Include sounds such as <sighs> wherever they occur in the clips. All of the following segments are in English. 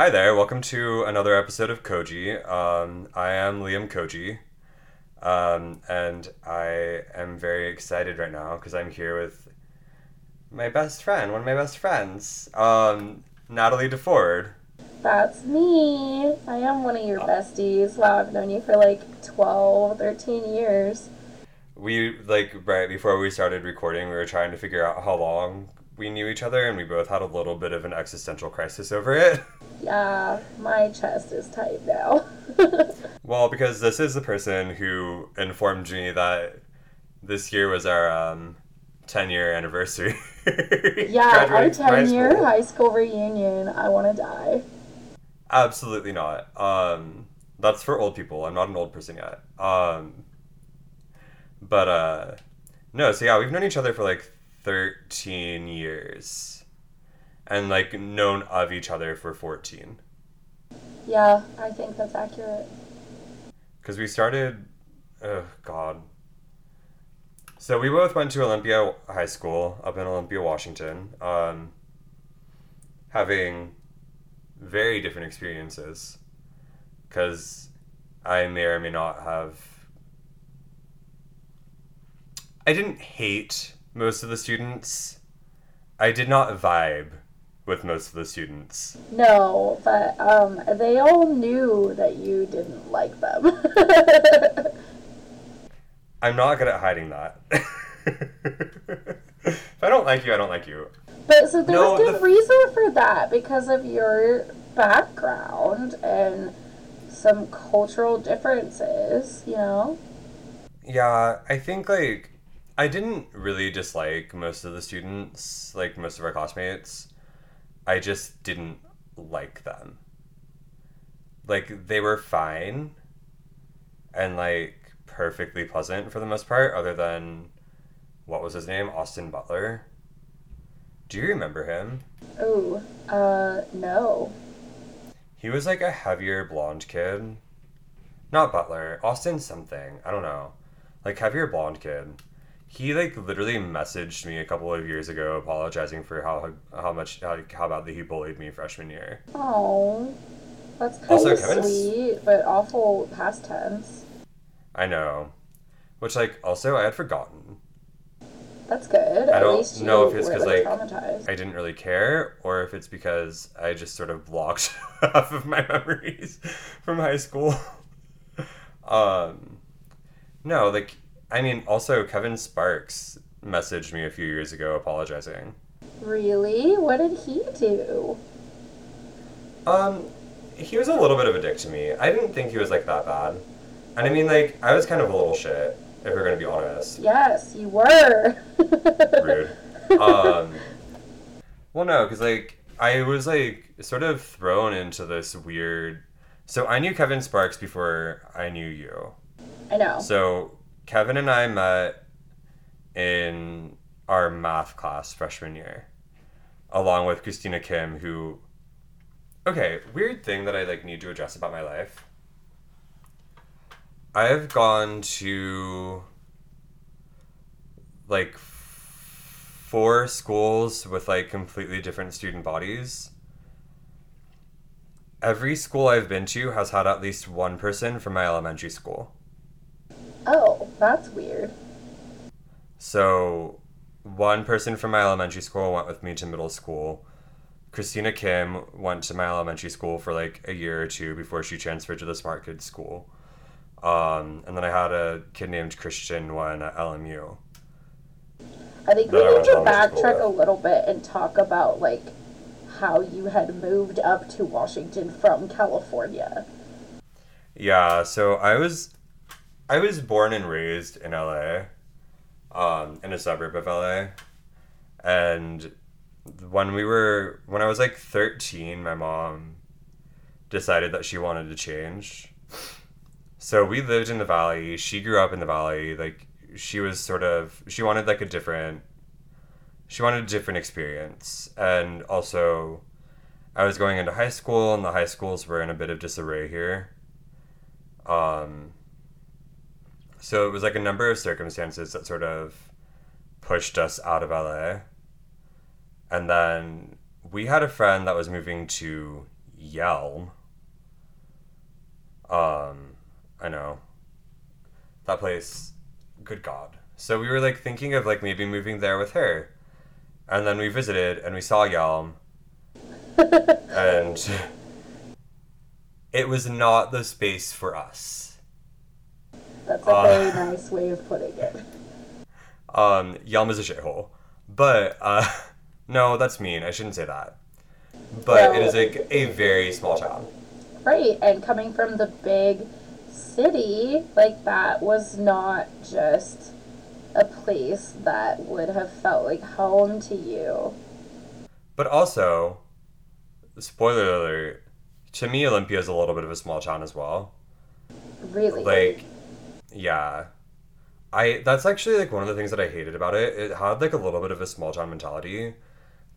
Hi there, welcome to another episode of Koji. Um, I am Liam Koji, um, and I am very excited right now because I'm here with my best friend, one of my best friends, um, Natalie DeFord. That's me. I am one of your besties. Wow, I've known you for like 12, 13 years. We, like, right before we started recording, we were trying to figure out how long we knew each other, and we both had a little bit of an existential crisis over it. <laughs> Yeah, my chest is tight now. <laughs> Well, because this is the person who informed me that this year was our um, 10 year anniversary. <laughs> yeah, our Graduating from high 10 year school. high school reunion. I want to die. Absolutely not. Um, that's for old people. I'm not an old person yet. Um, but uh, no, so yeah, we've known each other for like 13 years and like known of each other for 14. Yeah, I think that's accurate. Because we started, oh God. So we both went to Olympia High School up in Olympia, Washington, um, having very different experiences. Because I may or may not have. I didn't hate most of the students. I did not vibe with most of the students. No, but um, they all knew that you didn't like them. <laughs> I'm not good at hiding that. <laughs> if I don't like you, I don't like you. but so there No, was good the- reason for that because of your background and some cultural differences, you know? Yeah, I think like I didn't really dislike most of the students, like most of our classmates. I just didn't like them. Like they were fine and like perfectly pleasant for the most part, other than what was his name? Austin Butler. Do you remember him? Oh, uh, no. He was like a heavier blonde kid. Not Butler, Austin something. I don't know. Like heavier blonde kid. He like literally messaged me a couple of years ago apologizing for how how much how, how badly he bullied me freshman year. Oh, that's kind Also, of Kevin's- sweet, but awful past tense. I know. Which like also I had forgotten. That's good. I At don't know if it's because like, like. I didn't really care or if it's because I just sort of blocked <laughs> half of my memories <laughs> from high school. <laughs> um no, like I mean also Kevin Sparks messaged me a few years ago apologizing. Really? What did he do? Um he was a little bit of a dick to me. I didn't think he was like that bad. And I mean like I was kind of a little shit, if we're gonna be honest. Yes, you were. <laughs> rude. Um, well, no, because like I was like sort of thrown into this weird. So I knew Kevin Sparks before I knew you. I know. So Kevin and I met in our math class freshman year, along with Christina Kim, who. Okay, weird thing that I like need to address about my life. I have gone to like four schools with like completely different student bodies. Every school I've been to has had at least one person from my elementary school. Oh, that's weird. So, one person from my elementary school went with me to middle school. Christina Kim went to my elementary school for like a year or two before she transferred to the Smart Kids school. Um, and then I had a kid named Christian one at LMU. I think we need to to elementary school backtrack a little bit and talk about like how you had moved up to Washington from California. Yeah, so I was I was born and raised in LA, um, in a suburb of LA. And when we were when I was like 13, my mom decided that she wanted to change. So we lived in the valley. She grew up in the valley. Like she was sort of she wanted like a different she wanted a different experience. And also I was going into high school and the high schools were in a bit of disarray here. Um, so it was like a number of circumstances that sort of pushed us out of LA. And then we had a friend that was moving to Yelm. Um, I know. That place, good God. So we were like thinking of like maybe moving there with her. And then we visited and we saw Yelm. <laughs> and it was not the space for us. That's a Uh, very nice way of putting it. Um, Yelm is a shithole. But, uh, <laughs> no, that's mean. I shouldn't say that. But it is like a very small town. Right, and coming from the big city, like that was not just a place that would have felt like home to you. But also, spoiler alert, to me, Olympia is a little bit of a small town as well. Really. Like, yeah. I that's actually like one of the things that I hated about it. It had like a little bit of a small town mentality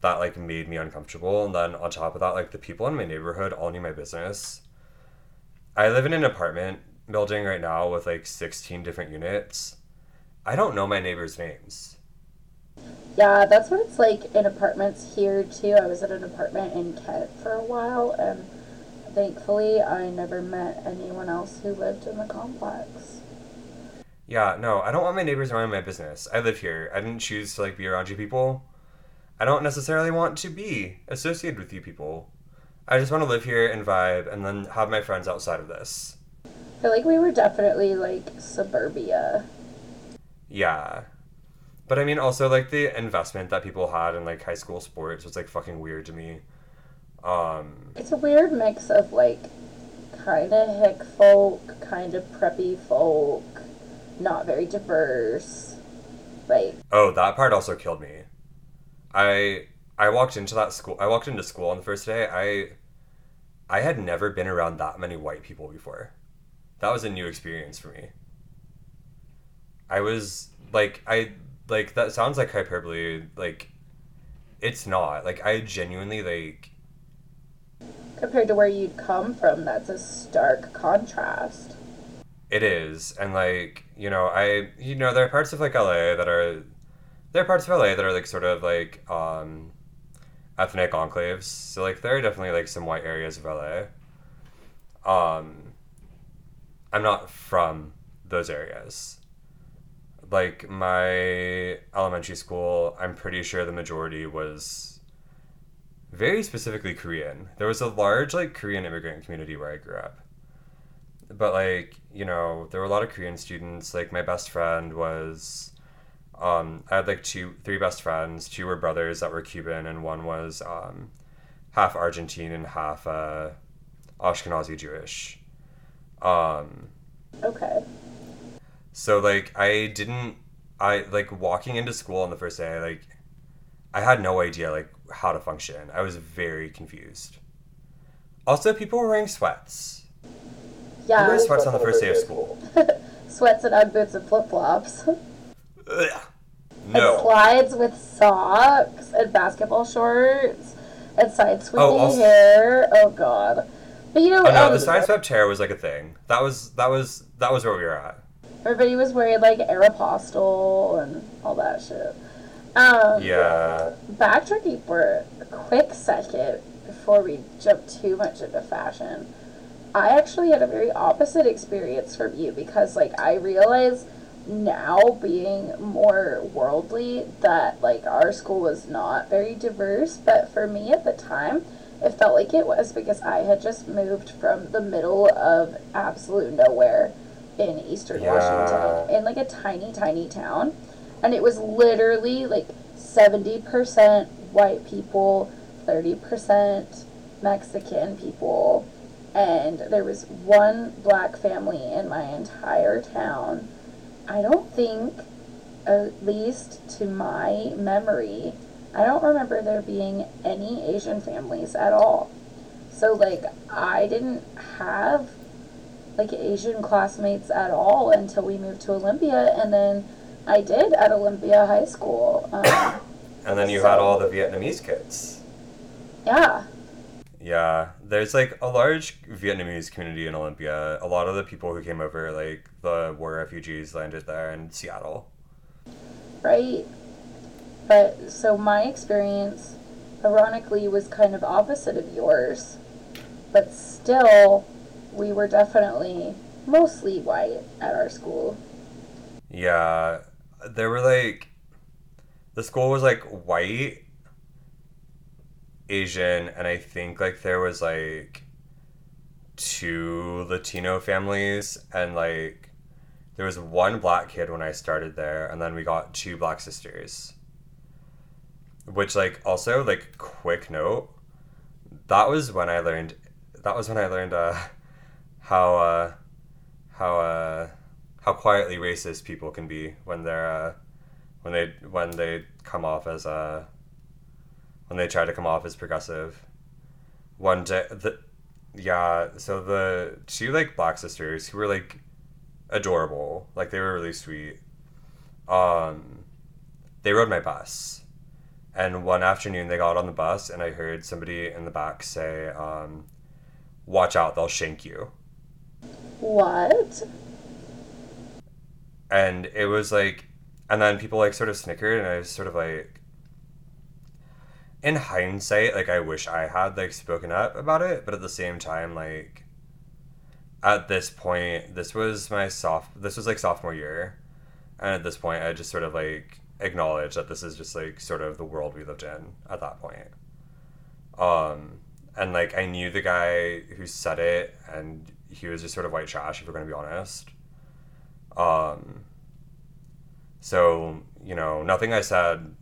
that like made me uncomfortable. And then on top of that, like the people in my neighborhood all knew my business. I live in an apartment building right now with like 16 different units. I don't know my neighbors' names. Yeah, that's what it's like in apartments here too. I was at an apartment in Kent for a while, and thankfully, I never met anyone else who lived in the complex. Yeah, no, I don't want my neighbors around my business. I live here. I didn't choose to like be around you people. I don't necessarily want to be associated with you people. I just want to live here and vibe and then have my friends outside of this. I feel like we were definitely like suburbia. Yeah. But I mean also like the investment that people had in like high school sports was like fucking weird to me. Um It's a weird mix of like kind of hick folk, kind of preppy folk, not very diverse. Like, oh, that part also killed me. I I walked into that school I walked into school on the first day. I I had never been around that many white people before. That was a new experience for me. I was like I like that sounds like hyperbole like it's not. Like I genuinely like compared to where you'd come from, that's a stark contrast. It is, and like you know, I you know there are parts of like LA that are there are parts of LA that are like sort of like um, ethnic enclaves. So like there are definitely like some white areas of LA. Um, I'm not from those areas. Like my elementary school, I'm pretty sure the majority was very specifically Korean. There was a large like Korean immigrant community where I grew up but like you know there were a lot of korean students. Like my best friend was um, i had like two three best friends. Two were brothers that were cuban and one was um, half argentine and half uh, ashkenazi jewish. Um, Okay. so like i didn't i like walking into school on the first day like i had no idea like how to function. I was very confused. Also people were wearing sweats Yeah. who wears sweats on the first day of school <laughs> Sweats and Ugg boots and flip flops. <laughs> Ugh. And slides with socks and basketball shorts and side sweeping Oh, also- hair. Oh god. But you know, Oh no, um, the side swept chair was like a thing. That was that was that was where we were at. everybody was wearing like Aeropostale and all that shit. Um, Yeah. backtracking for a quick second before we jump too much into fashion. I actually had a very opposite experience from you because like I realize now being more worldly that like our school was not very diverse, but for me at the time it felt like it was because I had just moved from the middle of absolute nowhere in eastern Yeah. Washington in like a tiny tiny town and it was literally like 70% white people, 30% Mexican people, and there was one black family in my entire town. I don't think, at least to my memory, I don't remember there being any Asian families at all. So, like, I didn't have like Asian classmates at all until we moved to Olympia, and then I did at Olympia High School. Um, <coughs> And then you had all the Vietnamese kids. yeah, Yeah, there's like a large Vietnamese community in Olympia. A lot of the people who came over, like the war refugees, landed there in Seattle. right. But so my experience, ironically, was kind of opposite of yours. but still, we were definitely mostly white at our school. Yeah, there were like the school was like white, Asian, and I think like there was like two Latino families and like there was one black kid when I started there, and then we got two black sisters. Which like also like quick note, that was when I learned that was when I learned uh <laughs> how uh how uh how quietly racist people can be when they're uh when they when they come off as uh when they try to come off as progressive. One day the yeah, so the two like black sisters who were like adorable, like they were really sweet. Um they rode my bus. And one afternoon they got on the bus and I heard somebody in the back say, um, watch out, they'll shank you. What? And it was like and then people like sort of snickered and I was sort of like in hindsight, like I wish I had like spoken up about it, but at the same time, like at this point, this was my soft this was like sophomore year. And at this point I just sort of like acknowledged that this is just like sort of the world we lived in at that point. Um and like I knew the guy who said it and he was just sort of white trash if we're gonna be honest. Um so, you know, nothing I said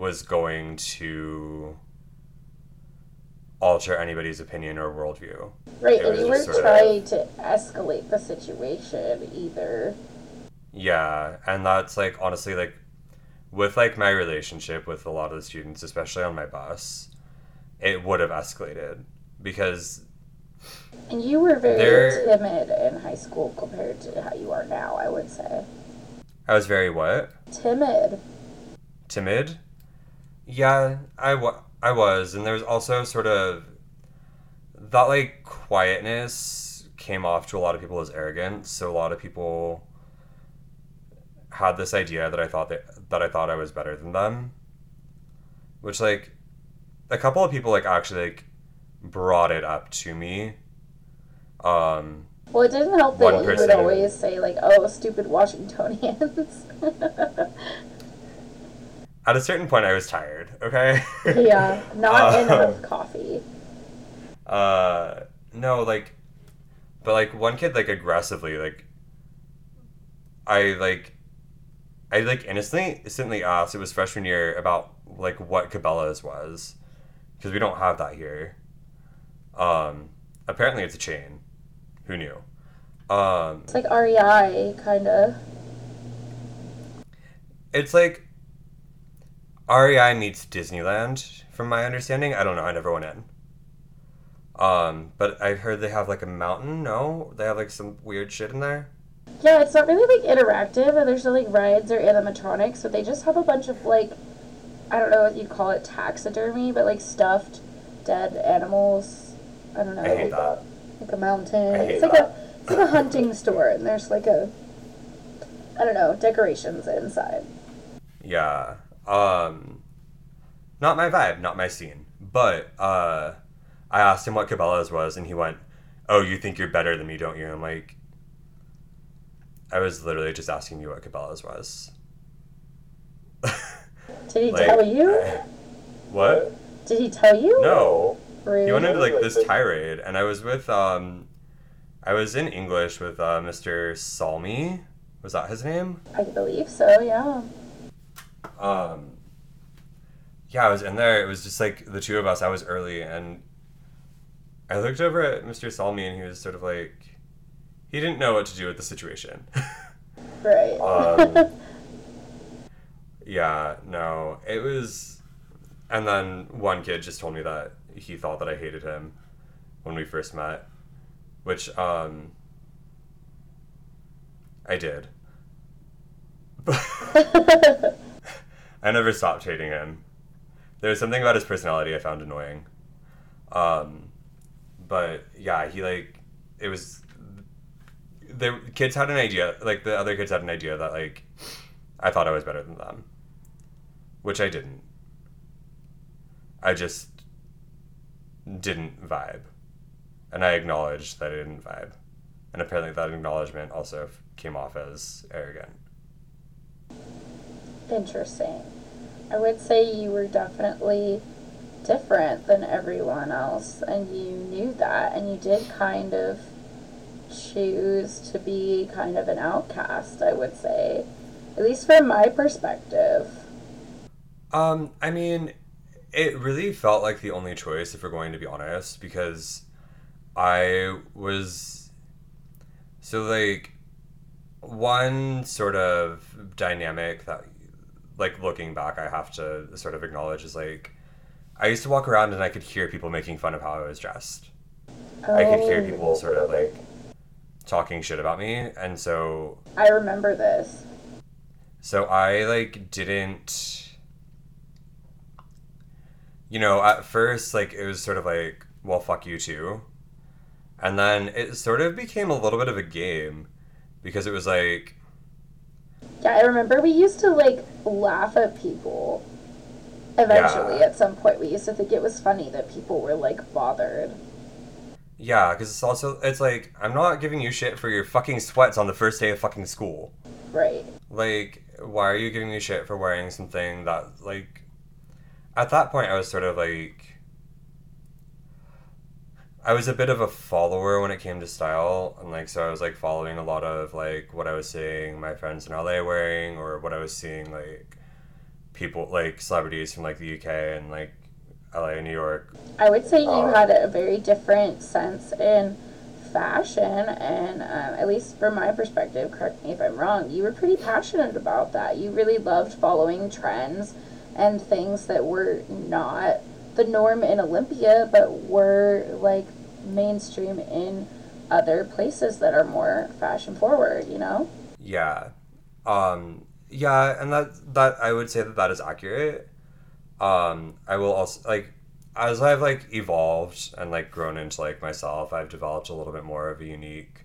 was going to alter anybody's opinion or worldview. Right, and you weren't sort of- trying to escalate the situation either. Yeah, and that's like honestly like with like my relationship with a lot of the students, especially on my bus, it would have escalated because And you were very timid in high school compared to how you are now, I would say. I was very what? Timid. Timid? Yeah, I, wa- I was, and there was also sort of that like quietness came off to a lot of people as arrogance. So a lot of people had this idea that I thought that that I thought I was better than them, which like a couple of people like actually like brought it up to me. Um, Well, it didn't help that you would always say, like, oh, stupid Washingtonians. <laughs> at a certain point, I was tired. Okay. yeah, not <laughs> Um, enough coffee. Uh, no, like, but like one kid like aggressively like, I like, I like innocently instantly asked. It was freshman year about like what Cabela's was, because we don't have that here. Um, apparently it's a chain. Who knew? Um, It's like REI, kind of. it's like REI meets Disneyland, from my understanding. I don't know. I never went in. Um, but I heard they have like a mountain. No, they have like some weird shit in there. Yeah, it's not really like interactive, or there's no like rides or animatronics, but they just have a bunch of like, I don't know what you'd call it, taxidermy, but like stuffed dead animals. I don't know. I hate that. Like a mountain. I hate it's like that. a it's like a hunting <laughs> store, and there's like a, I don't know, decorations inside. Yeah. Um, not my vibe, not my scene. But uh, I asked him what Cabela's was, and he went, "Oh, you think you're better than me, don't you?" I'm like, I was literally just asking you what Cabela's was. Did he <laughs> Like, tell you? What? Did he tell you? No. Rude. He went into like this tirade, and I was with um, I was in English with uh, Mr. Salmi. Was that his name? I believe so. Yeah. Um, yeah, I was in there. It was just like the two of us. I was early, and I looked over at Mr. Salmi, and he was sort of like, he didn't know what to do with the situation. <laughs> Right. Um, <laughs> yeah, no, it was. And then one kid just told me that he thought that I hated him when we first met, which um, I did. <laughs> I never stopped hating him. There was something about his personality I found annoying. Um, but yeah, he like it was. The kids had an idea, like the other kids had an idea that like I thought I was better than them, which I didn't. I just didn't vibe. and I acknowledged that I didn't vibe. And apparently, that acknowledgement also came off as arrogant. Interesting. I would say you were definitely different than everyone else, and you knew that, and you did kind of choose to be kind of an outcast, I would say. At least from my perspective. Um, I mean, it really felt like the only choice, if we're going to be honest, because I was so like one sort of dynamic that like looking back I have to sort of acknowledge is like I used to walk around and I could hear people making fun of how I was dressed. Oh, I could hear people oh. sort of like talking shit about me and so I remember this. so I like didn't you know, at first like it was sort of like, well fuck you too. And then it sort of became a little bit of a game because it was like Yeah, I remember we used to like laugh at people. Eventually, Yeah. at some point, we used to think it was funny that people were like bothered. yeah, because it's also it's like I'm not giving you shit for your fucking sweats on the first day of fucking school. Right. Like, why are you giving me shit for wearing something that like at that point I was sort of like I was a bit of a follower when it came to style and like so I was like following a lot of like what I was seeing my friends in LA wearing or what I was seeing like people like celebrities from like the UK and like LA and New York. I would say you Uh, had a very different sense in fashion, and um, at least from my perspective, correct me if I'm wrong, you were pretty passionate about that. You really loved following trends and things that were not the norm in Olympia, but were like mainstream in other places that are more fashion forward, you know? Yeah. Um yeah, and that that I would say that that is accurate. Um I will also like as I've like evolved and like grown into like myself, I've developed a little bit more of a unique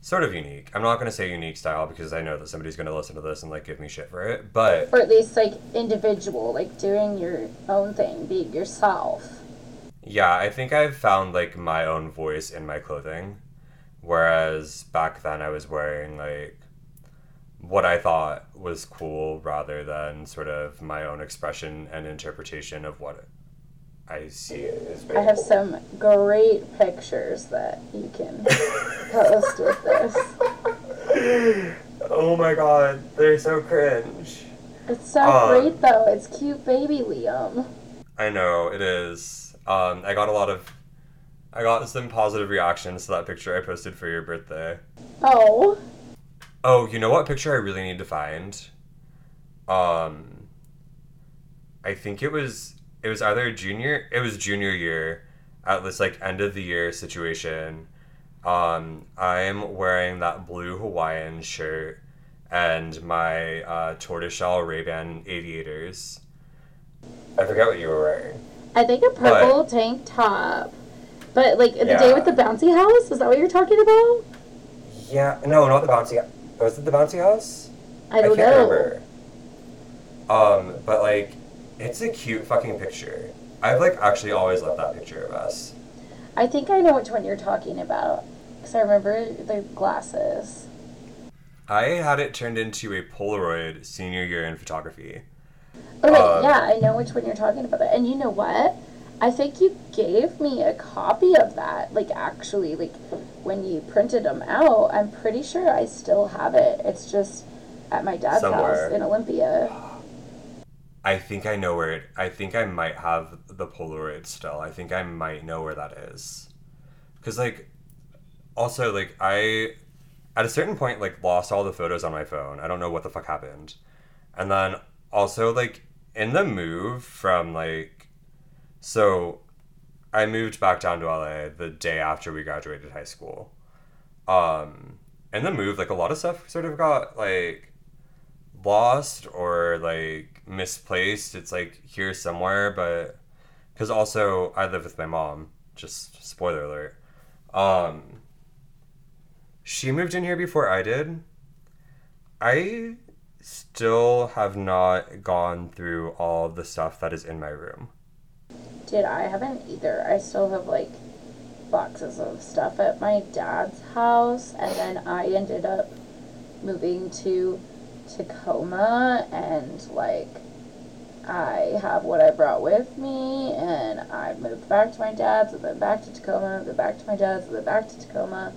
sort of unique. I'm not going to say unique style because I know that somebody's going to listen to this and like give me shit for it, but Or at least like individual, like doing your own thing, being yourself. Yeah, I think I've found like my own voice in my clothing. Whereas back then I was wearing like what I thought was cool rather than sort of my own expression and interpretation of what I see as I have some great pictures that you can post with this. oh my god, they're so cringe. It's so Uh, great though. It's cute baby Liam. I know it is. Um, I got a lot of, I got some positive reactions to that picture I posted for your birthday. Oh, Oh, you know what picture I really need to find? Um I think it was it was either junior it was junior year at this like end of the year situation. Um I'm wearing that blue Hawaiian shirt and my uh, tortoiseshell Ray-Ban aviators. I forget what you were wearing. I think a purple tank top. But like the day with the bouncy house, is that what you're talking about? Yeah, no, not the bouncy. Was it the bouncy house? I don't can't know. remember. Um, but like, it's a cute fucking picture. I've like actually always loved that picture of us. I think I know which one you're talking about. Because I remember the glasses. I had it turned into a Polaroid senior year in photography. Okay, Um, yeah, I know which one you're talking about. And you know what? I think you gave me a copy of that. Like, actually, like, when you printed them out, I'm pretty sure I still have it. It's just at my dad's Somewhere. house in Olympia. <sighs> I think I know where it. I think I might have the Polaroid still. I think I might know where that is. Cause like, also like I, at a certain point like lost all the photos on my phone. I don't know what the fuck happened, and then also like in the move from like, so, I moved back down to LA the day after we graduated high school. Um, in the move like a lot of stuff sort of got like lost or like misplaced. It's like here somewhere, but because also I live with my mom. Just spoiler alert. Um, she moved in here before I did. I still have not gone through all the stuff that is in my room. Did I haven't either. I still have, like, boxes of stuff at my dad's house, and then I ended up moving to Tacoma, and like I have what I brought with me, and I moved back to my dad's, and then back to Tacoma, and then back to my dad's, and then back to Tacoma,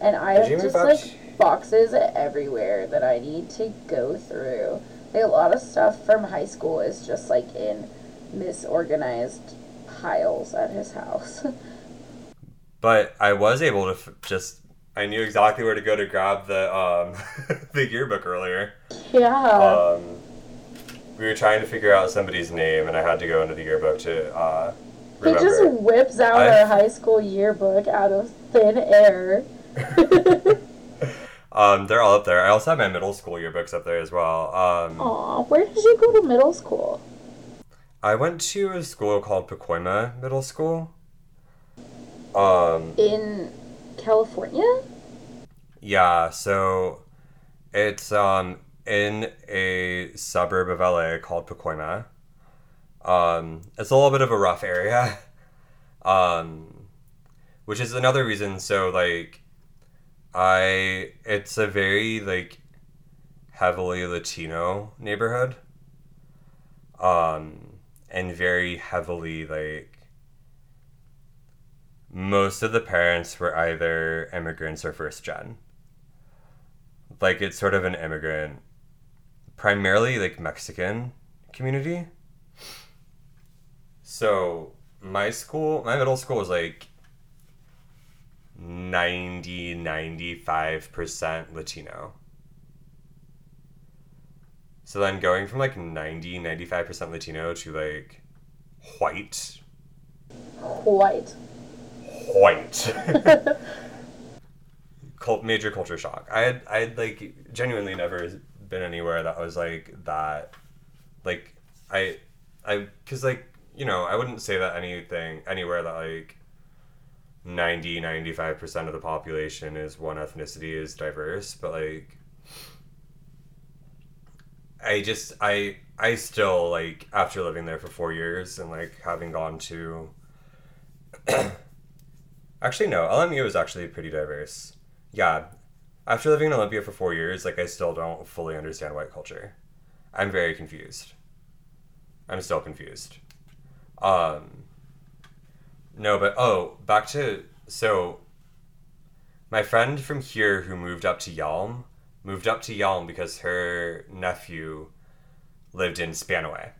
and I Did have just like boxes everywhere that I need to go through. Like a lot of stuff from high school is just like in misorganized piles at his house. <laughs> But I was able to f- just. I knew exactly where to go to grab the um <laughs> the yearbook earlier. yeah. Um, we were trying to figure out somebody's name, and I had to go into the yearbook to uh, he just whips out I- our high school yearbook out of thin air. <laughs> um, they're all up there. I also have my middle school yearbooks up there as well. Um, Aw, where did you go to middle school? I went to a school called Pacoima Middle School. Um, In California? yeah, so it's um in a suburb of LA called Pacoima. Um, it's a little bit of a rough area. <laughs> Um, which is another reason so like I it's a very like heavily Latino neighborhood. Um, and very heavily like most of the parents were either immigrants or first gen. Like it's sort of an immigrant, primarily like Mexican community. So my school, my middle school was like 90, 95% Latino. So then going from like 90, 95% Latino to like white, White. white. <laughs> Cult, major culture shock. I had I had like genuinely never been anywhere that was like that. Like I I cuz like, you know, I wouldn't say that anything anywhere that like 90 95% of the population is one ethnicity is diverse, but like I just I I still like after living there for 4 years and like having gone to <clears throat> Actually, no. LMU is actually pretty diverse. Yeah. After living in Olympia for four years, like, I still don't fully understand white culture. I'm very confused. I'm still confused. Um, no, but, oh, back to, so, my friend from here who moved up to Yelm moved up to Yelm because her nephew lived in Spanaway.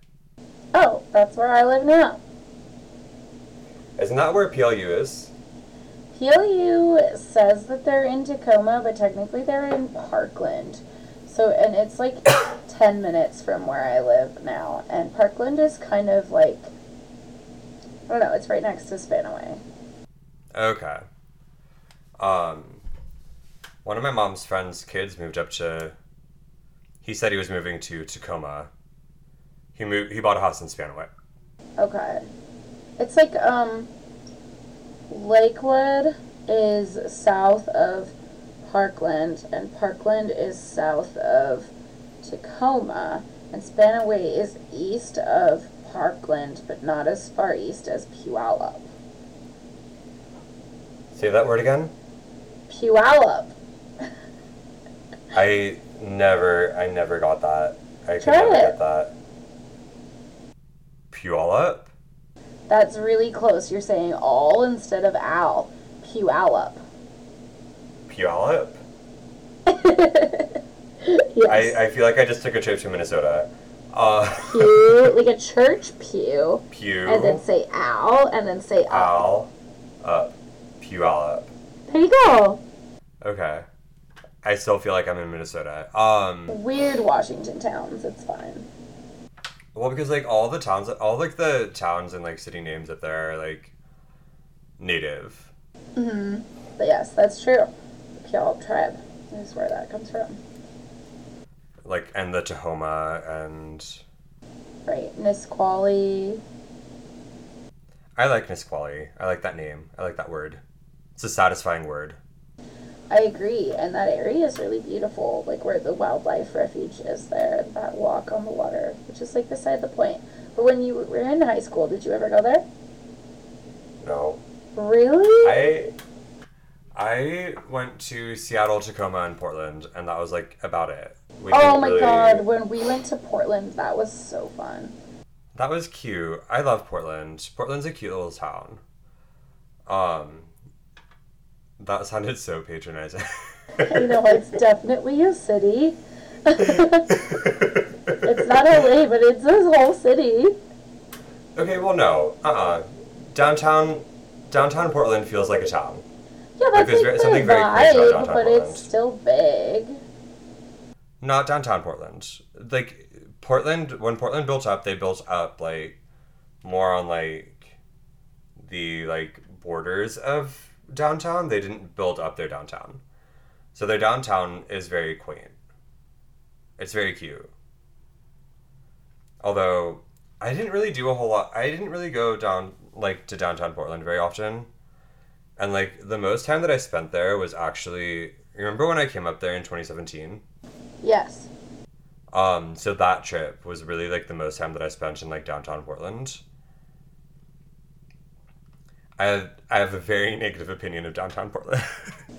Oh, that's where I live now. Isn't that where PLU is? PLU says that they're in Tacoma, but technically they're in Parkland. So, and it's like <coughs> 10 minutes from where I live now. And Parkland is kind of like, I don't know, it's right next to Spanaway. Okay. Um, one of my mom's friends' kids moved up to. He said he was moving to Tacoma. He moved. He bought a house in Spanaway. Okay. It's like, um, Lakewood is south of Parkland, and Parkland is south of Tacoma, and Spanaway is east of Parkland, but not as far east as Puyallup. Say that word again. Puyallup. <laughs> I never. I never got that. I could Try never it. get that. Puyallup. That's really close. You're saying all instead of al. Puyallup. Puyallup. <laughs> yes. I, I feel like I just took a trip to Minnesota. Uh, pew, <laughs> like a church pew, Pew. and then say owl, and then say up. Owl. Up. Puyallup. There you go. Okay. I still feel like I'm in Minnesota. Um. Weird Washington towns. It's fine. Well, because like all the towns, all like the towns and like city names up there are like native. hmm But yes, that's true. The Puyallup tribe is where that comes from. Like and the Tahoma and Right. Nisqually. I like Nisqually. I like that name. I like that word. It's a satisfying word. I agree. And that area is really beautiful. Like where the wildlife refuge is there, that walk on the water, which is like beside the point. But when you were in high school, did you ever go there? No. Really? I I went to Seattle, Tacoma, and Portland, and that was like about it. We oh my really- god, when we went to Portland, that was so fun. That was cute. I love Portland. Portland's a cute little town. Um, that sounded so patronizing. You know, it's definitely a city. <laughs> it's not LA, but it's this whole city. okay, well, no. Uh uh Downtown, downtown Portland feels like a town. Yeah, that's like the something very vibe, but Portland. it's still big. Not downtown Portland. Like, Portland, when Portland built up, they built up, like, more on, like, the, like, borders of downtown. They didn't build up their downtown. So their downtown is very quaint. It's very cute. Although, I didn't really do a whole lot. I didn't really go down, like, to downtown Portland very often. And, like, the most time that I spent there was actually. Remember when I came up there in 2017? Yes. Um, so that trip was really like the most time that I spent in like downtown Portland. I have, I have a very negative opinion of downtown Portland. <laughs>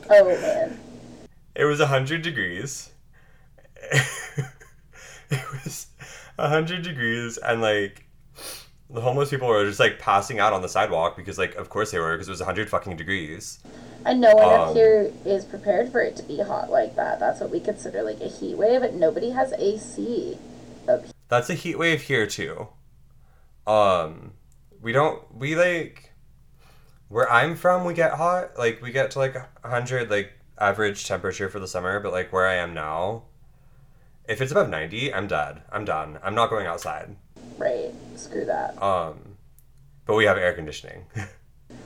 Oh man. it was 100 degrees. <laughs> it was 100 degrees and like the homeless people were just like passing out on the sidewalk because like of course they were because it was 100 fucking degrees. And no one up Um, here is prepared for it to be hot like that. That's what we consider like a heat wave, and nobody has AC up here. That's a heat wave here too. Um, we don't we like where I'm from. We get hot, like we get to like hundred like average temperature for the summer. But like where I am now, if it's above ninety, I'm dead. I'm done. I'm not going outside. Right. Screw that. Um, but we have air conditioning. <laughs>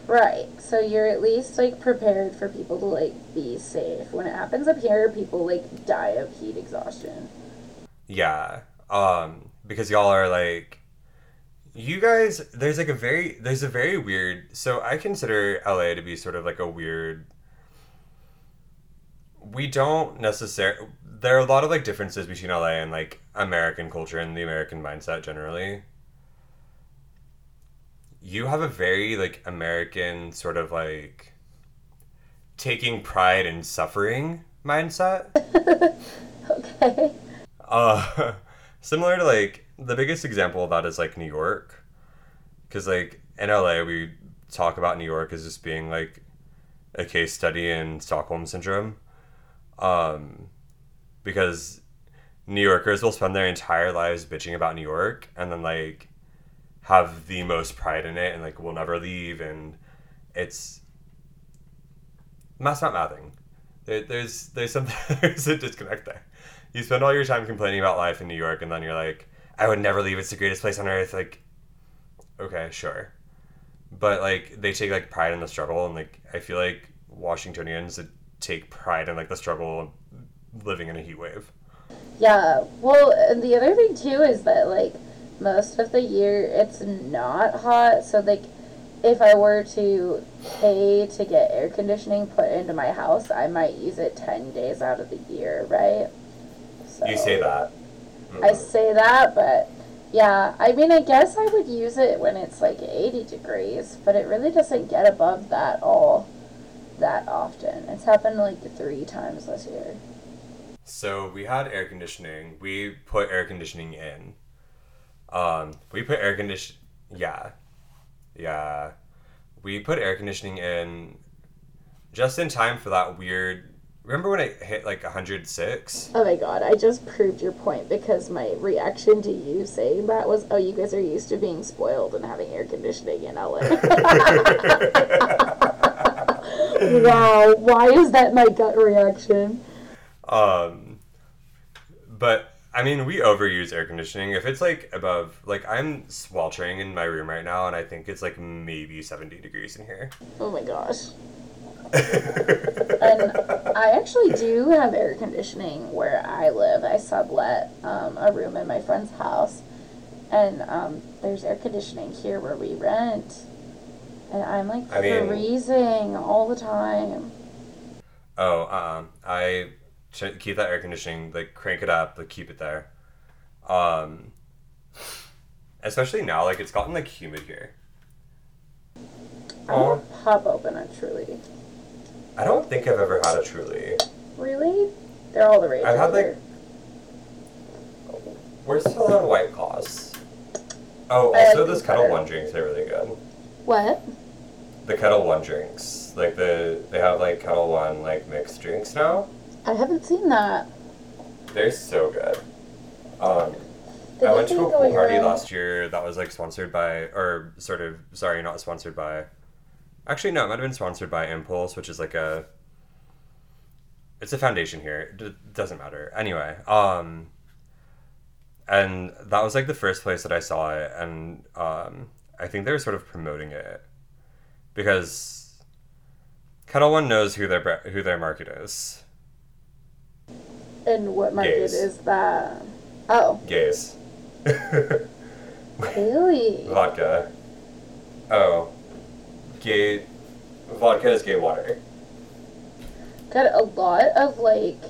Right. So you're at least like prepared for people to like be safe. When it happens up here, people like die of heat exhaustion. Yeah. Um, because y'all are like you guys there's like a very there's a very weird so I consider LA to be sort of like a weird we don't necessarily there are a lot of like differences between LA and like American culture and the American mindset generally. You have a very like American sort of like taking pride in suffering mindset. <laughs> Okay. Uh, <laughs> similar to like the biggest example of that is like New York, because like in LA we talk about New York as just being like a case study in Stockholm syndrome, um, because New Yorkers will spend their entire lives bitching about New York and then like have the most pride in it and like will never leave and it's that's not mathing. There, there's there's some <laughs> there's a disconnect there. You spend all your time complaining about life in New York, and then you're like, I would never leave. It's the greatest place on earth. Like, okay, sure, but like they take like pride in the struggle, and like I feel like Washingtonians take pride in like the struggle of living in a heat wave. Yeah. Well, and the other thing too is that like most of the year it's not hot. So like if I were to pay to get air conditioning put into my house, I might use it 10 days out of the year, right? So, You say that. I say that, but yeah, I mean, I guess I would use it when it's like 80 degrees, but it really doesn't get above that all that often. It's happened like three times this year. So we had air conditioning. We put air conditioning in. Um, we put air condition. Yeah, yeah. We put air conditioning in just in time for that weird. Remember when it hit like 106? Oh my god, I just proved your point because my reaction to you saying that was, oh, you guys are used to being spoiled and having air conditioning in LA. <laughs> wow, why is that my gut reaction? Um, but I mean, we overuse air conditioning. If it's like above, like I'm sweltering in my room right now, and I think it's like maybe 70 degrees in here. Oh my gosh. And I actually do have air conditioning where I live. I sublet um, a room in my friend's house, and um, there's air conditioning here where we rent. And I'm like I mean- freezing all the time. Oh, uh, I ch- keep that air conditioning, like crank it up, like keep it there. Um, especially now, like it's gotten like humid here. I want to pop open a Truly. I don't think I've ever had a Truly. Really? They're all the rage. I've had, like, here. We're still on White Claws. Oh, I like also these those Ketel better. One drinks are really good. What? The Ketel One drinks, like the they have like Ketel One like mixed drinks now. I haven't seen that. They're so good. Um, Did I went to a pool party own- last year that was like sponsored by, or sort of, sorry, not sponsored by. Actually, no, it might have been sponsored by Impulse, which is like a. It's a foundation here. It doesn't matter. Anyway, um, and that was like the first place that I saw it, and um, I think they were sort of promoting it because Ketel One knows who their who their market is. And what market Gays. is that? Oh, Gays. <laughs> really? Vodka. Oh. Gay. Vodka is gay water. Got a lot of like.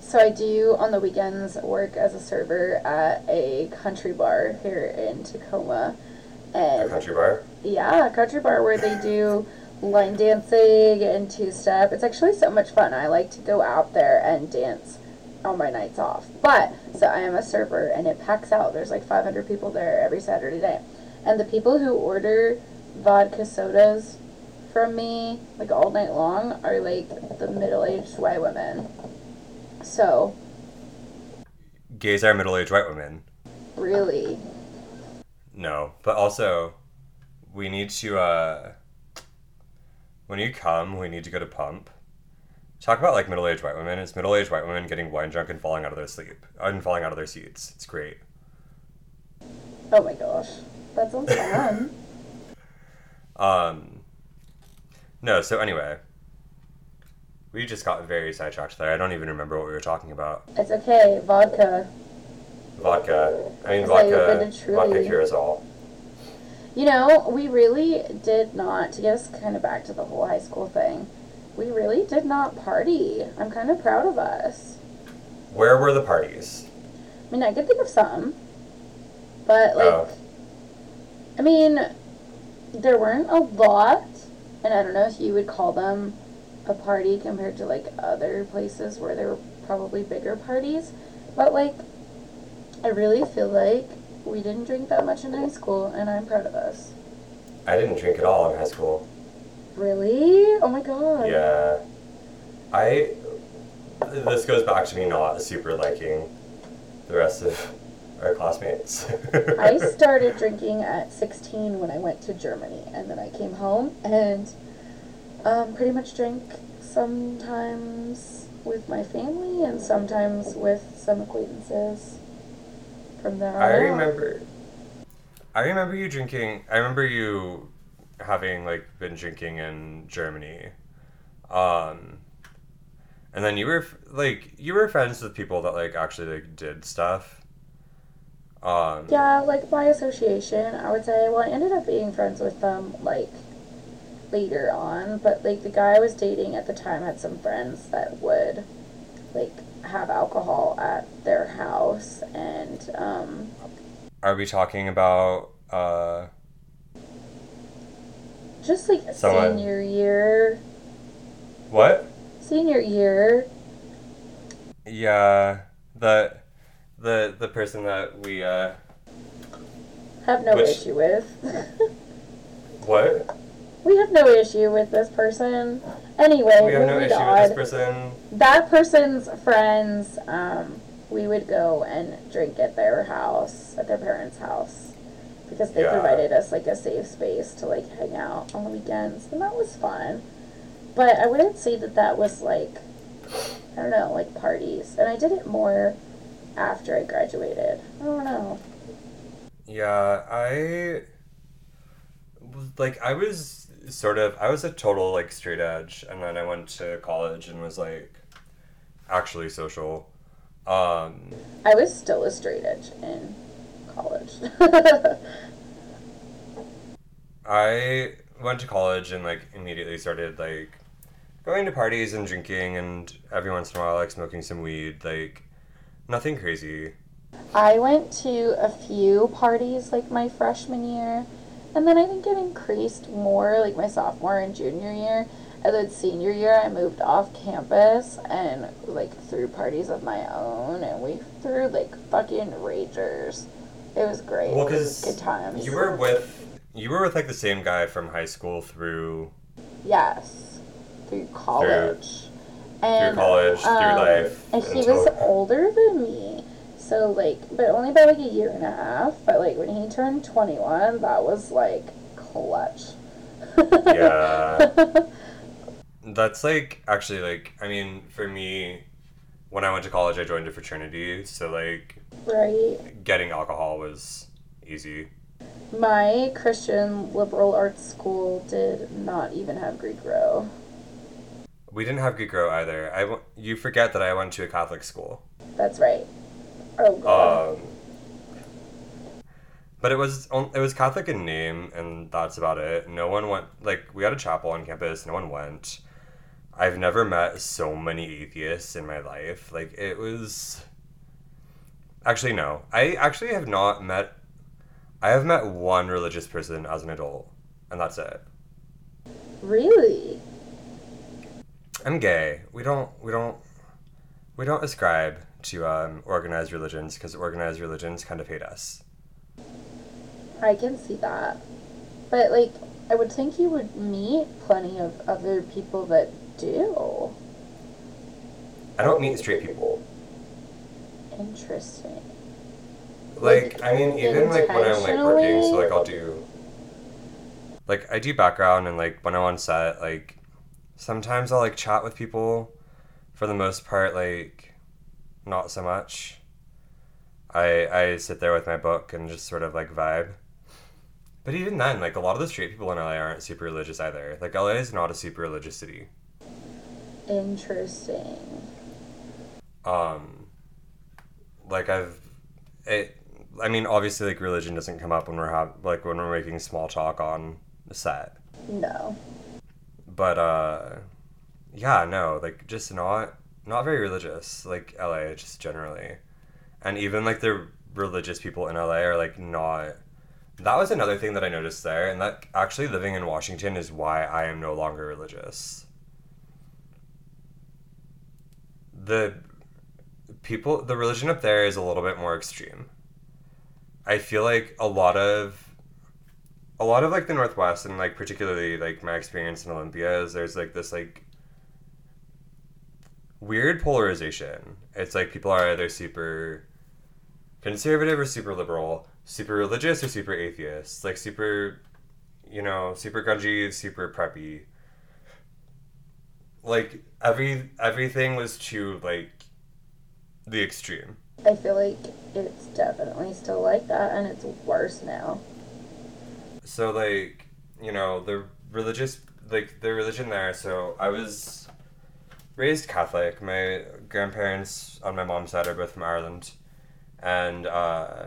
So I do on the weekends work as a server at a country bar here in Tacoma, A and country bar. yeah, a country bar where they do line dancing and two step. It's actually so much fun. I like to go out there and dance on my nights off. But so I am a server and it packs out. There's like 500 people there every Saturday night, and the people who order vodka sodas from me like all night long are like the middle-aged white women. So Gays are middle aged white women. really, No. But also, we need to, uh. When you come, we need to go to Pump. Talk about like middle aged white women. It's middle aged white women getting wine drunk and falling out of their sleep. And falling out of their seats. It's great. oh my gosh, that sounds fun. <laughs> Um. No, so anyway. We just got very sidetracked there. I don't even remember what we were talking about. it's okay, vodka. Vodka. I mean, That's why you've vodka. been to Truly. Vodka cures all. You know, we really did not, to get us kind of back to the whole high school thing, we really did not party. I'm kind of proud of us. Where were the parties? I mean, I could think of some, but like, Oh. I mean, there weren't a lot, and I don't know if you would call them a party compared to like other places where there were probably bigger parties, but like, I really feel like we didn't drink that much in high school, and I'm proud of us. I didn't drink at all in high school. Really? Oh my god. Yeah. I. This goes back to me not super liking the rest of our classmates. I <laughs> started drinking at 16 when I went to Germany, and then I came home and um, pretty much drank sometimes with my family and sometimes with some acquaintances. From there I remember. I remember you drinking. I remember you having like been drinking in Germany, um, and then you were like you were friends with people that like actually like did stuff. Um, Yeah, like by association, I would say. Well, I ended up being friends with them like later on, but like the guy I was dating at the time had some friends that would like have alcohol at their house, and um, Are we talking about? Uh, just like Someone- senior year, what? senior year. Yeah, the the the person that we uh Have no Which- issue with. <laughs> what? we have no issue with this person. Anyway, We have no issue on. with this person. that person's friends, um, we would go and drink at their house, at their parents' house, because they Yeah. provided us like a safe space to like hang out on the weekends, and that was fun. But I wouldn't say that that was like, I don't know, like parties, and I did it more after I graduated. I don't know. Yeah, I was like I was sort of I was a total like straight edge and then I went to college and was like actually social. Um I was still a straight edge in college. <laughs> I went to college and like immediately started like going to parties and drinking and every once in a while like smoking some weed, like nothing crazy. I went to a few parties like my freshman year, And then I think it increased more like my sophomore and junior year. And then senior year, I moved off campus and like threw parties of my own, and we threw like fucking ragers. It was great. Well, it was 'cause good times. You were with you were with like the same guy from high school through Yes, through college. And, college, through um, life, And he was older than me. So, like, but only by like a year and a half. But, like, when he turned 21, that was like clutch. Yeah. <laughs> That's like actually like I mean for me when I went to college I joined a fraternity so like right. getting alcohol was easy. My Christian liberal arts school did not even have Greek row. We didn't have good row either. I w- you forget that I went to a Catholic school. That's right. Oh, God. Um, but it was it was Catholic in name, and that's about it. No one went. Like we had a chapel on campus. No one went. I've never met so many atheists in my life. Like it was. Actually, no. I actually have not met. I have met one religious person as an adult, and that's it. really? I'm gay. We don't. We don't. We don't ascribe to um, organized religions because organized religions kind of hate us. I can see that. But, like, I would think you would meet plenty of other people that do. I don't meet straight people. Interesting. Like, I mean, even like when I'm like working, so like I'll do, like I do background and like when I'm on set, like sometimes I'll like chat with people. For the most part, like not so much. I I sit there with my book and just sort of like vibe. But even then, like a lot of the straight people in LA aren't super religious either. Like LA is not a super religious city. Interesting. um like i've it i mean obviously like religion doesn't come up when we're have like when we're making small talk on the set No. But uh yeah no like just not not very religious like la just generally. And even like the religious people in la are like not that was another thing that i noticed there and that actually living in washington is why i am no longer religious. The people the religion up there is a little bit more extreme. I feel like a lot of a lot of like the northwest and like particularly like my experience in olympia is there's like this like weird polarization. It's like people are either super conservative or super liberal super religious or super atheist like super you know super grungy super preppy. Like every everything was to like the extreme. I feel like it's definitely still like that, and it's worse now. So like you know the religious like the religion there so i was raised catholic my grandparents on my mom's side are both from ireland and uh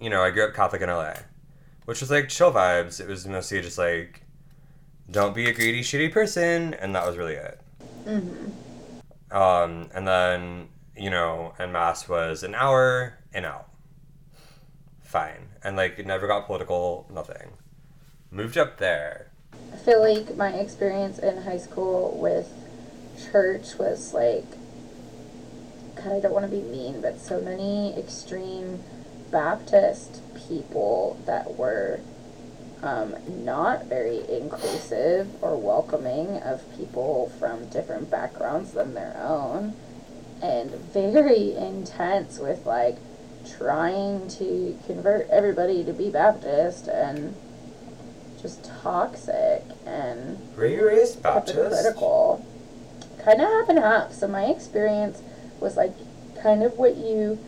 you know i grew up catholic in la which was like chill vibes it was mostly just like don't be a greedy shitty person and that was really it Mm-hmm. um, and then, you know, and mass was an hour and out. Fine. And like it never got political, nothing. Moved up there. I feel like my experience in high school with church was like, God, I don't want to be mean, but so many extreme Baptist people that were um, not very inclusive or welcoming of people from different backgrounds than their own, and very <laughs> intense with like trying to convert everybody to be Baptist and just toxic and you raised Baptist? hypocritical. Kind of half and half. So my experience was like kind of what you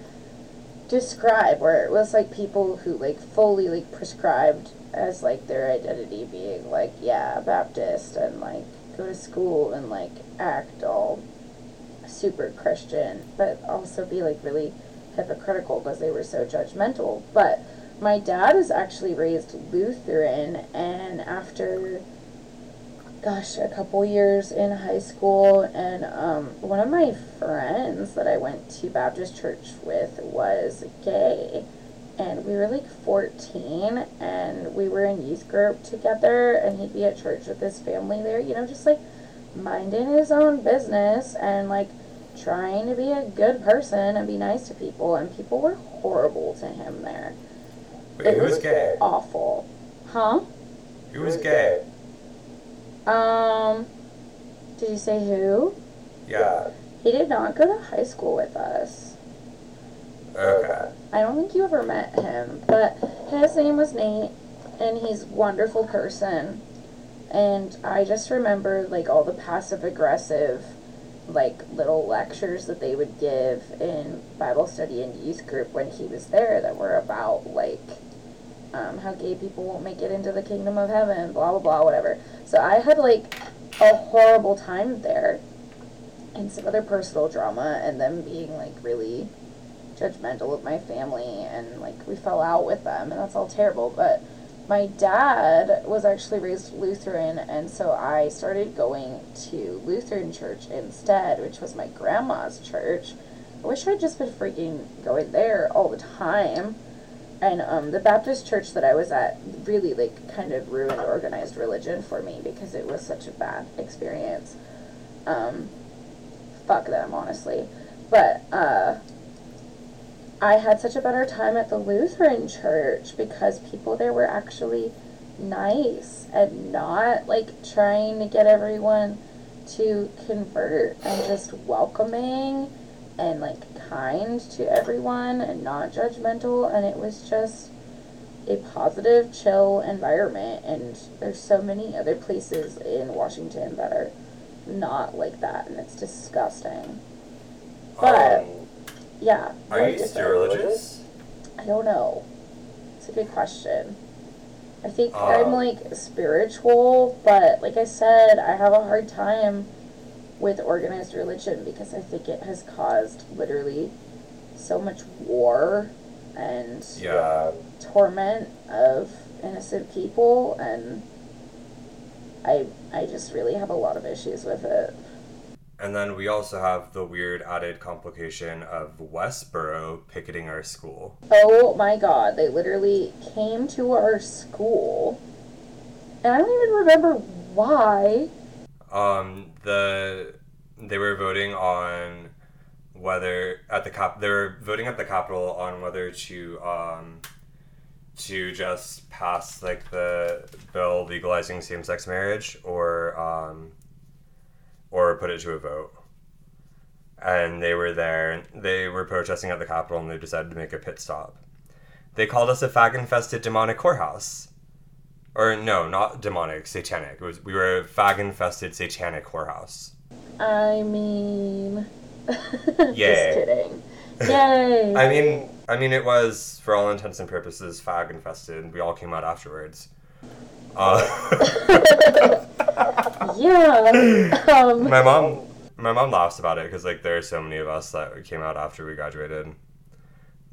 describe, where it was like people who like fully like prescribed as like their identity being like yeah Baptist and like go to school and like act all super Christian, but also be like really hypocritical because they were so judgmental. But my dad is actually raised Lutheran, and after gosh, a couple years in high school, and um, one of my friends that I went to Baptist church with was gay, and we were like 14 and we were in youth group together and he'd be at church with his family there you know just like minding his own business and like trying to be a good person and be nice to people and people were horrible to him there Wait, it who was was gay? awful huh Who was gay? um did you say who Yeah. he did not go to high school with us Okay. I don't think you ever met him, but his name was Nate, and he's a wonderful person. And I just remember like all the passive aggressive, like little lectures that they would give in Bible study and youth group when he was there that were about like um, how gay people won't make it into the kingdom of heaven, blah blah blah, whatever. So I had like a horrible time there, and some other personal drama, and them being like really judgmental of my family and like we fell out with them and that's all terrible but my dad was actually raised lutheran and so i started going to lutheran church instead which was my grandma's church. I wish i'd just been freaking going there all the time. And um, the baptist church that i was at really like kind of ruined organized religion for me because it was such a bad experience. Um, fuck them honestly. But uh I had such a better time at the Lutheran church because people there were actually nice and not like trying to get everyone to convert and just welcoming and like kind to everyone and not judgmental. And it was just a positive chill environment. And there's so many other places in Washington that are not like that. And it's disgusting. But- Um, Yeah. are you still religious? I don't know. It's a good question. I think Um, I'm like spiritual, but like I said, I have a hard time with organized religion because I think it has caused literally so much war and Yeah. torment of innocent people and I I just really have a lot of issues with it. And then we also have the weird added complication of Westboro picketing our school. Oh my god, they literally came to our school. And I don't even remember why. Um, the they were voting on whether at the cap they were voting at the Capitol on whether to um to just pass like the bill legalizing same sex marriage or um or put it to a vote. And they were there. They were protesting at the Capitol, and they decided to make a pit stop. They called us a fag-infested demonic whorehouse. Or no, not demonic, satanic. It was we were a fag-infested satanic whorehouse. I mean, <laughs> Yay. just kidding. <laughs> Yay! I mean, I mean, it was for all intents and purposes fag-infested. We all came out afterwards. Uh, <laughs> yeah. Um, my mom, my mom laughs about it because like there are so many of us that came out after we graduated.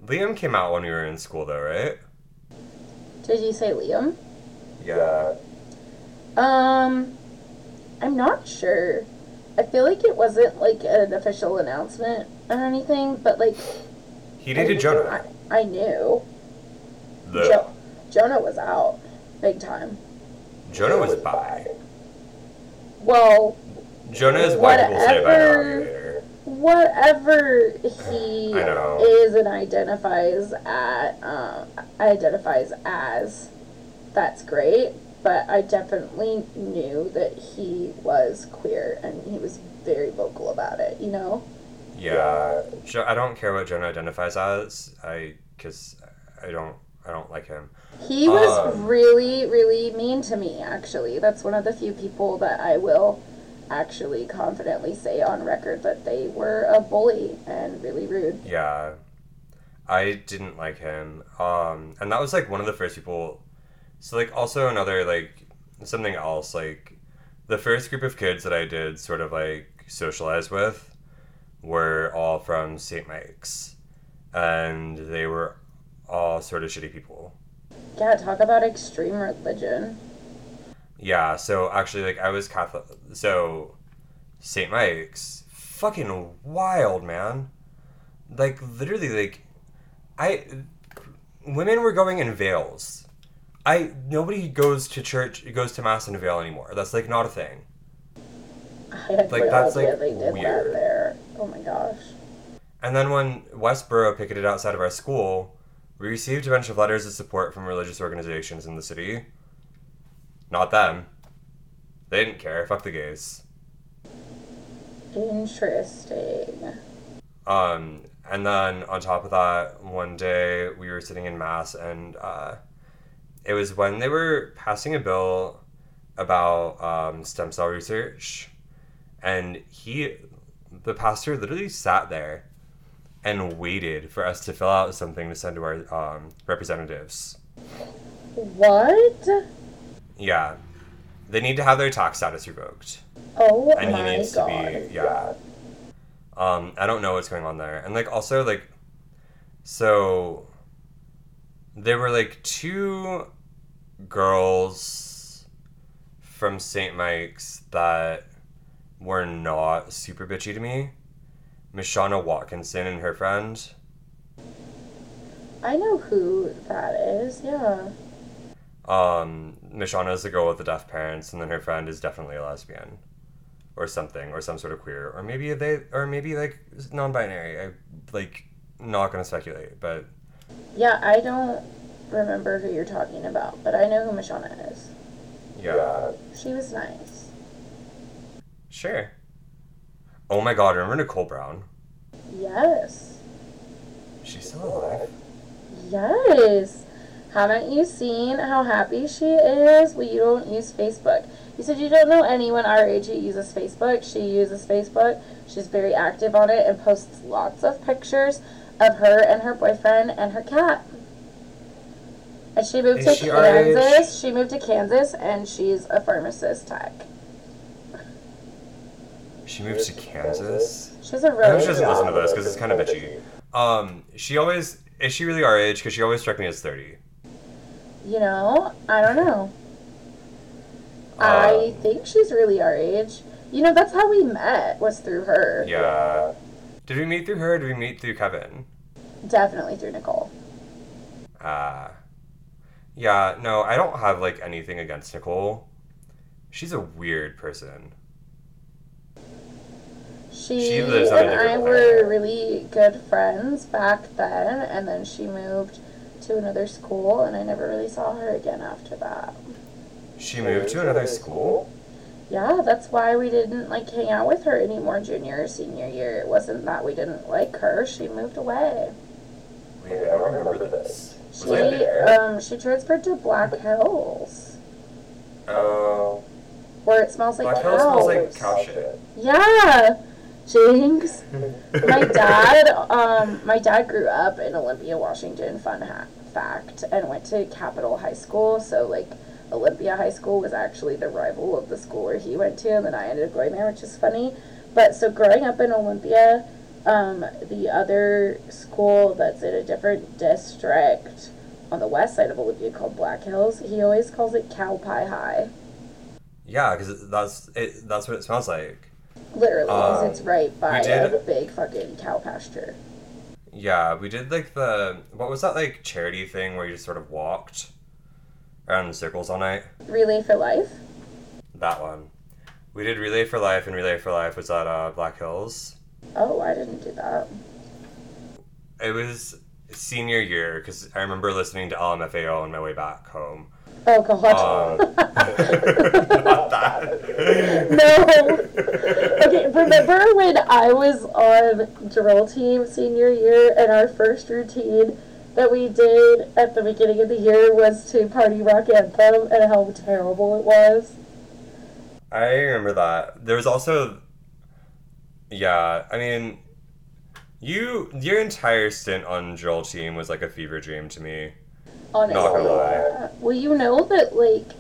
Liam came out when we were in school, though, right? did you say Liam? Yeah. Um, I'm not sure. I feel like it wasn't like an official announcement or anything, but like He dated Jonah. I, I knew. The Jo- Jonah was out big time. Jonah was bi. Well, Jonah is white people say Whatever. alligator. whatever he is and identifies at um, identifies as, that's great. But I definitely knew that he was queer, and he was very vocal about it. You know. Yeah. I don't care what Jonah identifies as. I because I don't I don't like him. He was Um. really, really mean to me, actually. That's one of the few people that I will actually confidently say on record that they were a bully and really rude. Yeah. I didn't like him. Um and that was like one of the first people so like also another like something else like the first group of kids that I did sort of like socialize with were all from St. Mike's and they were all sort of shitty people. Yeah, talk about extreme religion. Yeah, so actually, like, I was Catholic. So, St. Mike's, fucking wild, man. Like, literally, like, I. women were going in veils. I nobody goes to church goes to mass in a veil anymore. That's like not a thing. <laughs> I Like, that's, like, they did weird. that there. Oh my gosh. And then when Westboro picketed outside of our school, we received a bunch of letters of support from religious organizations in the city. Not them. They didn't care. Fuck the gays. Interesting. Um, and then on top of that, one day we were sitting in mass, and uh, it was when they were passing a bill about um, stem cell research, and he, the pastor, literally sat there and waited for us to fill out something to send to our um, representatives. What? Yeah, they need to have their tax status revoked. Oh and he my needs god. to be yeah. Um, I don't know what's going on there, and like also like, so there were like two girls from St. Mike's that were not super bitchy to me. Mishana Watkinson and her friend. I know who that is, yeah. Um, Mishana is the girl with the deaf parents, and then her friend is definitely a lesbian, or something, or some sort of queer, or maybe they, or maybe like non-binary. I like not gonna speculate, but Yeah, I don't remember who you're talking about, but I know who Mishana is. yeah, She was nice. sure. Oh my God! Remember Nicole Brown? Yes. She's still alive. Yes. Haven't you seen how happy she is? Well, you don't use Facebook. You said you don't know anyone our age who uses Facebook. She uses Facebook. She's very active on it and posts lots of pictures of her and her boyfriend and her cat. And she moved Is to? Kansas. She moved to Kansas and she's a pharmacist tech. She moved to Kansas. She's a I hope she doesn't listen to this because it's kind of bitchy. Um, she always is she really our age? Because she always struck me as thirty. You know, I don't know. I Um, think she's really our age. You know, that's how we met was through her. Yeah. Did we meet through her? Or did we meet through Kevin? Definitely through Nicole. Uh, yeah, no, I don't have like anything against Nicole. She's a weird person. She, She lives and I were really good friends back then, and then she moved to another school, and I never really saw her again after that. She moved to another school. Yeah, that's why we didn't like hang out with her anymore junior or senior year. It wasn't that we didn't like her; she moved away. Wait, I don't remember this. Was She um she transferred to Black Hills, Oh, where it smells like Black Hills smells like cow shit. Yeah, Jinx. <laughs> my dad um my dad grew up in olympia washington fun ha- fact and went to capital high school so like olympia high school was actually the rival of the school where he went to and then i ended up going there which is funny but so growing up in olympia um, the other school that's in a different district on the west side of olympia called black hills he always calls it cow pie high Yeah, because that's it. That's what it smells like. Literally 'cause Um, it's right by we a big fucking cow pasture Yeah, we did like the what was that like charity thing where you just sort of walked around in circles all night. relay for life That one. We did Relay for Life, and Relay for Life was at uh, Black Hills. Oh, I didn't do that. It was senior year because I remember listening to LMFAO on my way back home. Oh god. Um, <laughs> <laughs> not that. no. <laughs> Remember when I was on drill team senior year and our first routine that we did at the beginning of the year was to party rock anthem and how terrible it was? I remember that. There was also, yeah. I mean, you your entire stint on drill team was like a fever dream to me. Honestly. Not gonna lie. Well, you know that like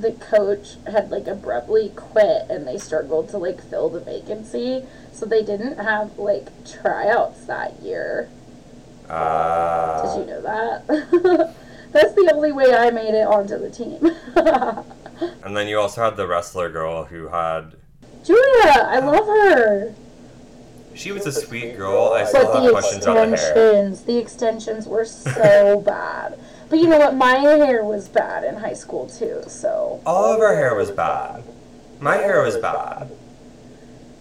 the coach had like abruptly quit and they struggled to like fill the vacancy, so they didn't have like tryouts that year. Uh, Did you know that? <laughs> That's the only way I made it onto the team. <laughs> and then you also had the wrestler girl who had. Julia, I love her. She was a sweet girl. I still But have the questions on the hair. extensions, the extensions were so <laughs> bad. But you know what? My hair was bad in high school too. So All of her hair was bad. My hair was bad.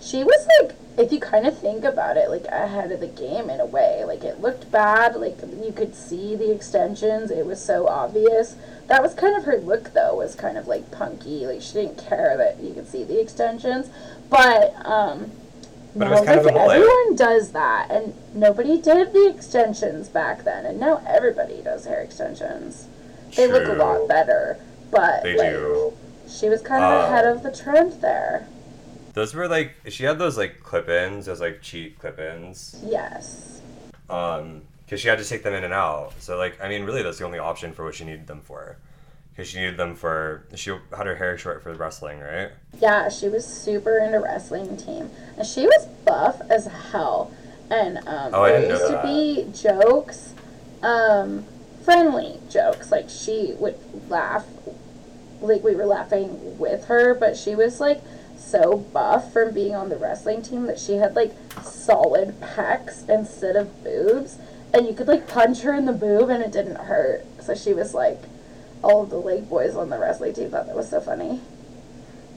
she was like, if you kind of think about it, like ahead of the game in a way. Like it looked bad. Like you could see the extensions. It was so obvious. That was kind of her look though. Was kind of like punky. Like she didn't care that you could see the extensions. But um. But it was kind of like, a mullet. everyone does that, and nobody did the extensions back then, and now everybody does hair extensions. They look a lot better, but They like, do. she was kind of Uh, ahead of the trend there. Those were like she had those like clip-ins, those like cheap clip-ins. Yes. Um, because she had to take them in and out. So like, I mean, really, that's the only option for what she needed them for. Because she needed them for she had her hair short for wrestling, right? Yeah, she was super into wrestling team, and she was buff as hell. And um, Oh, there used to be jokes, um, friendly jokes. Like she would laugh, like we were laughing with her, but she was like so buff from being on the wrestling team that she had like solid pecs instead of boobs, and you could like punch her in the boob and it didn't hurt. So she was like, all the leg boys on the wrestling team thought that was so funny.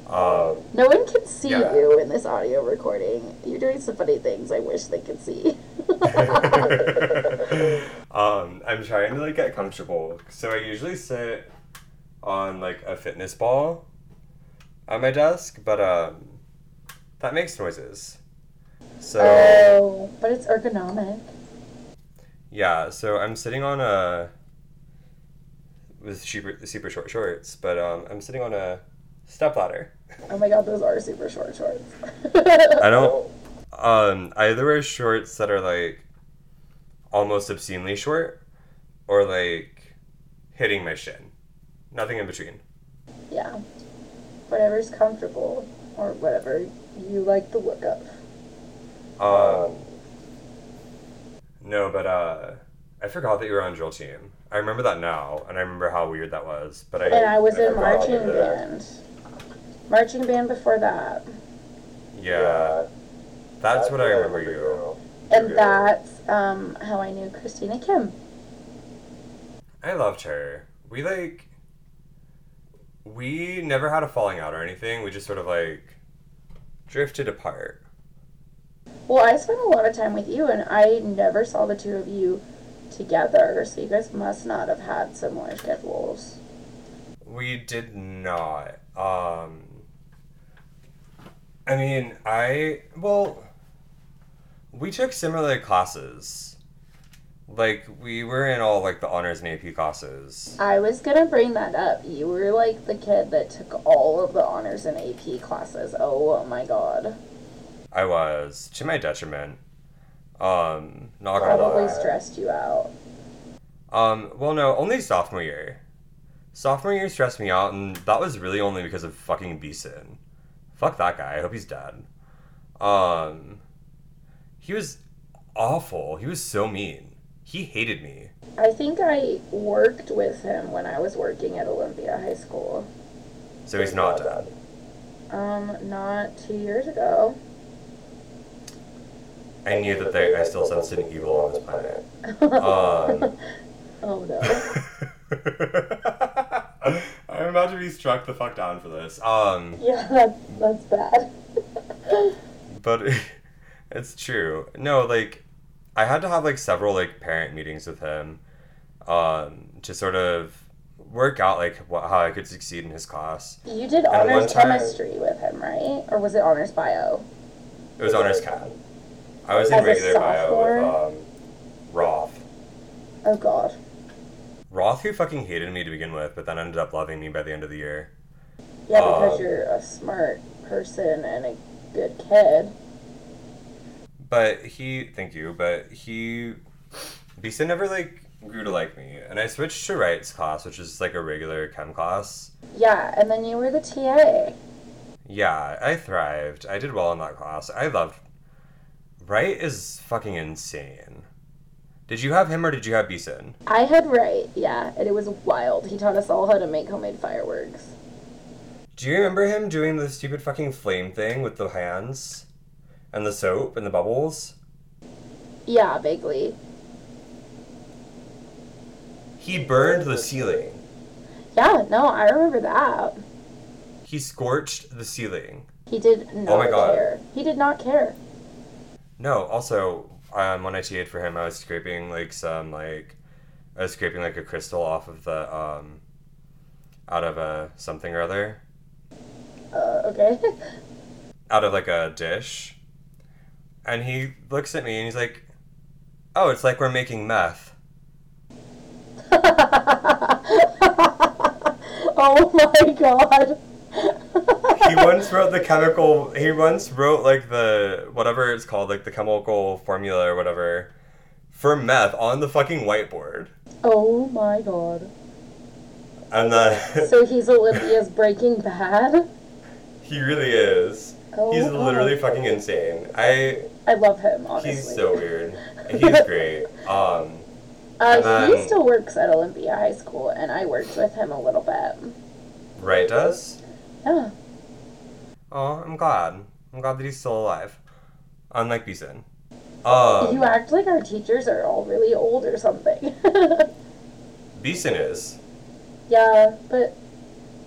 Um, No one can see Yeah. you in this audio recording. You're doing some funny things I wish they could see. <laughs> um, I'm trying to like get comfortable. So I usually sit on like a fitness ball at my desk, but um, that makes noises. So oh, but it's ergonomic. yeah, so I'm sitting on a with super super short shorts, but um, I'm sitting on a step ladder. Oh my god, those are super short shorts. I <laughs> don't. Um, I either wear shorts that are like almost obscenely short, or like hitting my shin. Nothing in between. Yeah. Whatever's comfortable or whatever you like the look of. Um, no, but uh, I forgot that you were on drill team. I remember that now, and I remember how weird that was. But I And I was in marching you band. Marching band before that. Yeah, that's what I remember you. And that's um, how I knew Christina Kim. I loved her. We like. We never had a falling out or anything. We just sort of like drifted apart. Well, I spent a lot of time with you, and I never saw the two of you together, so you guys must not have had similar schedules. We did not. Um. I mean, I well. We took similar classes. Like we were in all like the honors and AP classes. I was gonna bring that up. You were like the kid that took all of the honors and AP classes. Oh my god. I was to my detriment. Um, not gonna Probably lie. stressed you out. Um, well, no, only sophomore year. Sophomore year stressed me out, and that was really only because of fucking Beeson. Fuck that guy. I hope he's dead. Um, he was awful. He was so mean. He hated me. I think I worked with him when I was working at Olympia High School. So he's not dead. Um, not two years ago. I knew that they, I still sensed an evil on this planet. Um, <laughs> oh no. I'm about to be struck the fuck down for this. Um, <laughs> Yeah, that's that's bad. <laughs> but it's true. No, like I had to have like several like parent meetings with him, um, to sort of work out like what, how I could succeed in his class. You did And one honors time- chemistry with him, right? Or was it honors bio? It was honors cat. I was in regular bio with um, Roth. Oh god. Roth, who fucking hated me to begin with, but then ended up loving me by the end of the year. Yeah, because Um, you're a smart person and a good kid. But he, thank you, but he, Beeson never like grew to like me, and I switched to Wright's class, which is like a regular chem class. Yeah, and then you were the TA. Yeah, I thrived. I did well in that class. I loved. Wright is fucking insane. Did you have him or did you have Beeson? I had Wright, yeah, and it was wild. He taught us all how to make homemade fireworks. Do you remember him doing the stupid fucking flame thing with the hands? and the soap and the bubbles. Yeah, vaguely. He burned the ceiling. Yeah, no, I remember that. He scorched the ceiling. He did not Oh my God. care. He did not care. No, also, um, when I TA'd for him, I was scraping like some like, I was scraping like a crystal off of the um, out of a something or other, Uh, okay. <laughs> out of like a dish, and he looks at me and he's like, "Oh, it's like we're making meth." <laughs> oh my god. He once wrote the chemical. He once wrote like the whatever it's called, like the chemical formula or whatever, for meth on the fucking whiteboard, Oh my god. and then So he's Olympia's Breaking Bad? he really is. Oh He's literally God. fucking insane. I I love him, honestly. He's so weird. He's <laughs> great. Um, Uh, And he still works at Olympia High School, and I worked with him a little bit. Wright does. Yeah. Oh, I'm glad. I'm glad that he's still alive. Unlike Beeson. Um, you act like our teachers are all really old or something. <laughs> Beeson is. yeah, but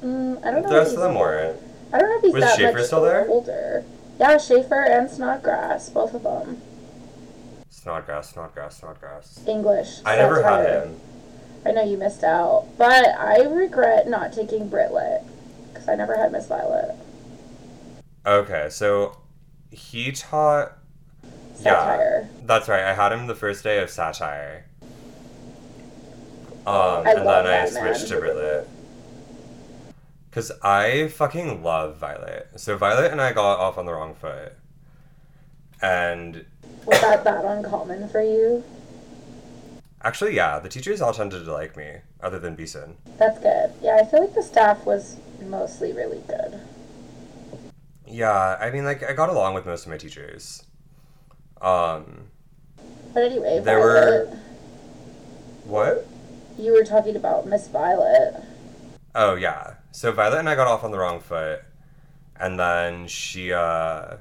mm, I don't know. The rest of them weren't. I don't know if he's Was that Schaefer much still there? older. Yeah, Schaefer and Snodgrass, both of them. Snodgrass, Snodgrass, Snodgrass. English. I never had satire. him. I know you missed out, but I regret not taking Brit Lit because I never had Miss Violet. Okay, so he taught. Satire. Yeah, that's right. I had him the first day of satire. Um, I and then I that man. switched to Brit Lit. Cause I fucking love Violet. So Violet and I got off on the wrong foot, and Was that that uncommon for you? actually, yeah, the teachers all tended to like me, other than Beeson. That's good. Yeah, I feel like the staff was mostly really good. Yeah, I mean, like I got along with most of my teachers. Um, But anyway, There Violet, were- what? you were talking about Miss Violet. Oh yeah. So Violet and I got off on the wrong foot, and then she uh,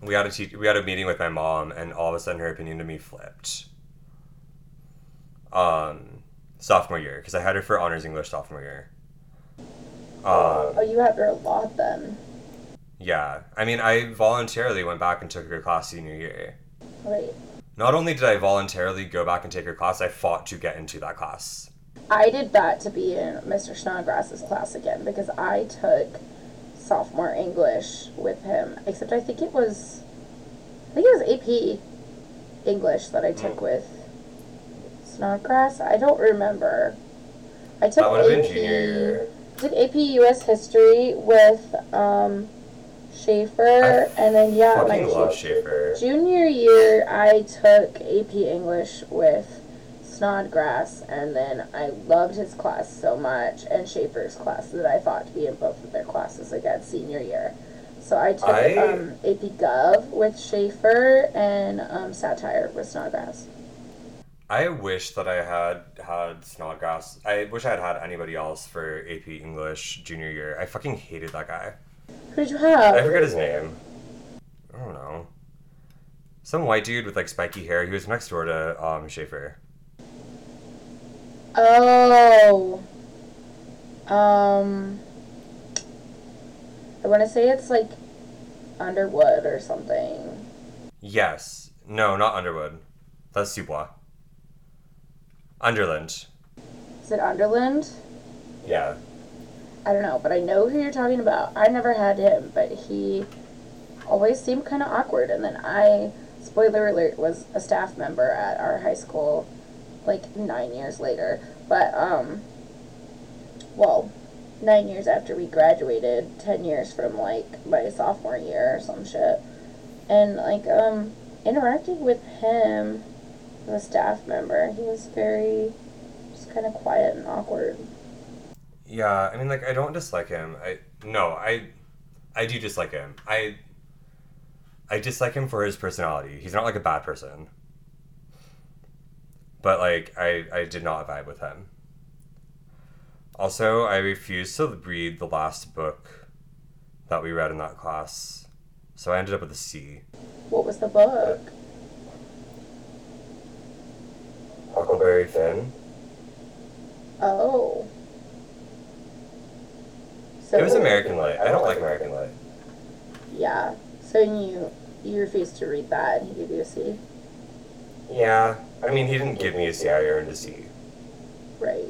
we had a te- we had a meeting with my mom, and all of a sudden her opinion to me flipped. Um, sophomore year, because I had her for honors English sophomore year. Um, Oh, you had her a lot then. yeah. I mean, I voluntarily went back and took her class senior year. Wait. Not only did I voluntarily go back and take her class, I fought to get into that class. I did that to be in Mr. Snodgrass's class again because I took sophomore English with him. Except I think it was, I think it was AP English that I took Mm. with Snodgrass. I don't remember. I took That would have been AP junior year. Took AP U.S. History with um, Schaefer, I and then yeah, my love Schaefer. Junior year, I took AP English with Snodgrass, and then I loved his class so much, and Schaefer's class that I thought to be in both of their classes again senior year. So I took I- um, AP Gov with Schaefer and um, Satire with Snodgrass. I wish that I had had Snodgrass. I wish I had had anybody else for AP English junior year. I fucking hated that guy. Who did you have? I forget his name. I don't know. Some white dude with like spiky hair. He was next door to um Schaefer. Oh. Um. I want to say it's like Underwood or something. Yes. No, not Underwood. That's Dubois. Underland. Is it Underland? Yeah. I don't know, but I know who you're talking about. I never had him, but he always seemed kind of awkward. And then I, spoiler alert, was a staff member at our high school like nine years later. But, um, well, nine years after we graduated, ten years from like my sophomore year or some shit. And like, um, interacting with him a staff member, he was very just kind of quiet and awkward. Yeah, I mean like I don't dislike him. I no, I I do dislike him. I I dislike him for his personality. He's not like a bad person. But like I I did not vibe with him. Also, I refused to read the last book that we read in that class. So I ended up with a C. What was the book? Huckleberry Finn. Oh. So It was American Lit. I don't like American Lit. Yeah. So you you refused to read that, and he gave you a C. Yeah. I mean, he didn't give me a C. I earned a C. Right.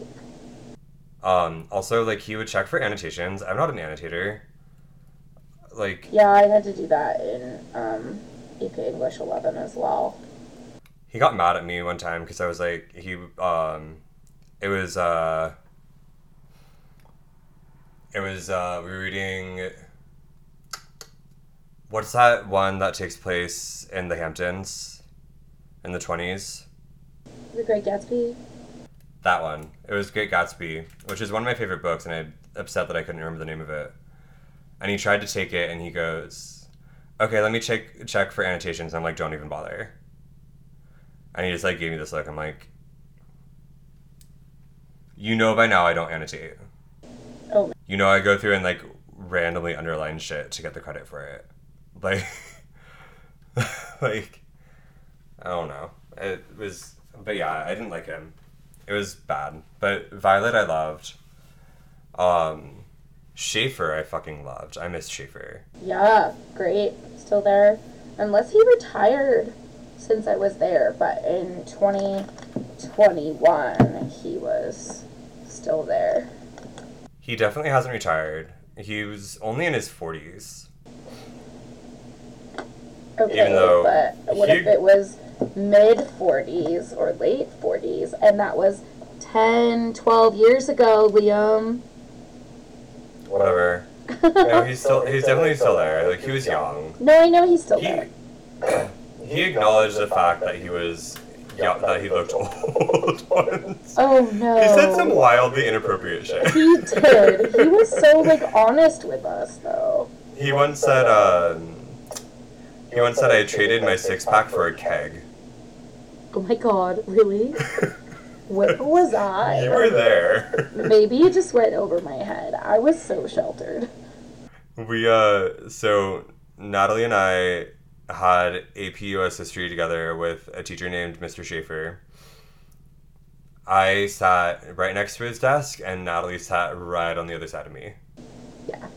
Um, also, like, he would check for annotations. I'm not an annotator. Like, Yeah, I had to do that in um, AP English 11 as well. He got mad at me one time because I was like, he, um, it was, uh, it was, uh, we were reading, what's that one that takes place in the Hamptons in the 20s? The Great Gatsby. That one. It was Great Gatsby, which is one of my favorite books, and I'm upset that I couldn't remember the name of it. And he tried to take it, and he goes, "Okay, let me check check for annotations." I'm like, "Don't even bother." And he just like gave me this look. I'm like, "You know by now I don't annotate. Oh, You know I go through and like randomly underline shit to get the credit for it. Like, <laughs> like, I don't know. It was, but yeah, I didn't like him. It was bad. But Violet, I loved. Um, Schaefer, I fucking loved. I miss Schaefer. yeah, great. Still there. Unless he retired since I was there, but in 2021, he was still there. He definitely hasn't retired. He was only in his forties. Okay, Even though but what he- if it was mid 40s or late 40s and that was 10, 12 years ago, Liam? Whatever. <laughs> No, he's still. He's definitely still there. Like he was young. no, I know he's still He there. <clears throat> he acknowledged the fact that he was yeah, that he looked old once. <laughs> Oh no. He said some wildly inappropriate shit. He did. He was so like honest with us though. He once said, um, he once said I traded my six pack for a keg. Oh my god, really? <laughs> Where was I? You were there. Maybe it just went over my head. I was so sheltered. We uh, so Natalie and I had AP US history together with a teacher named Mr. Schaefer. I sat right next to his desk, and Natalie sat right on the other side of me. Yeah.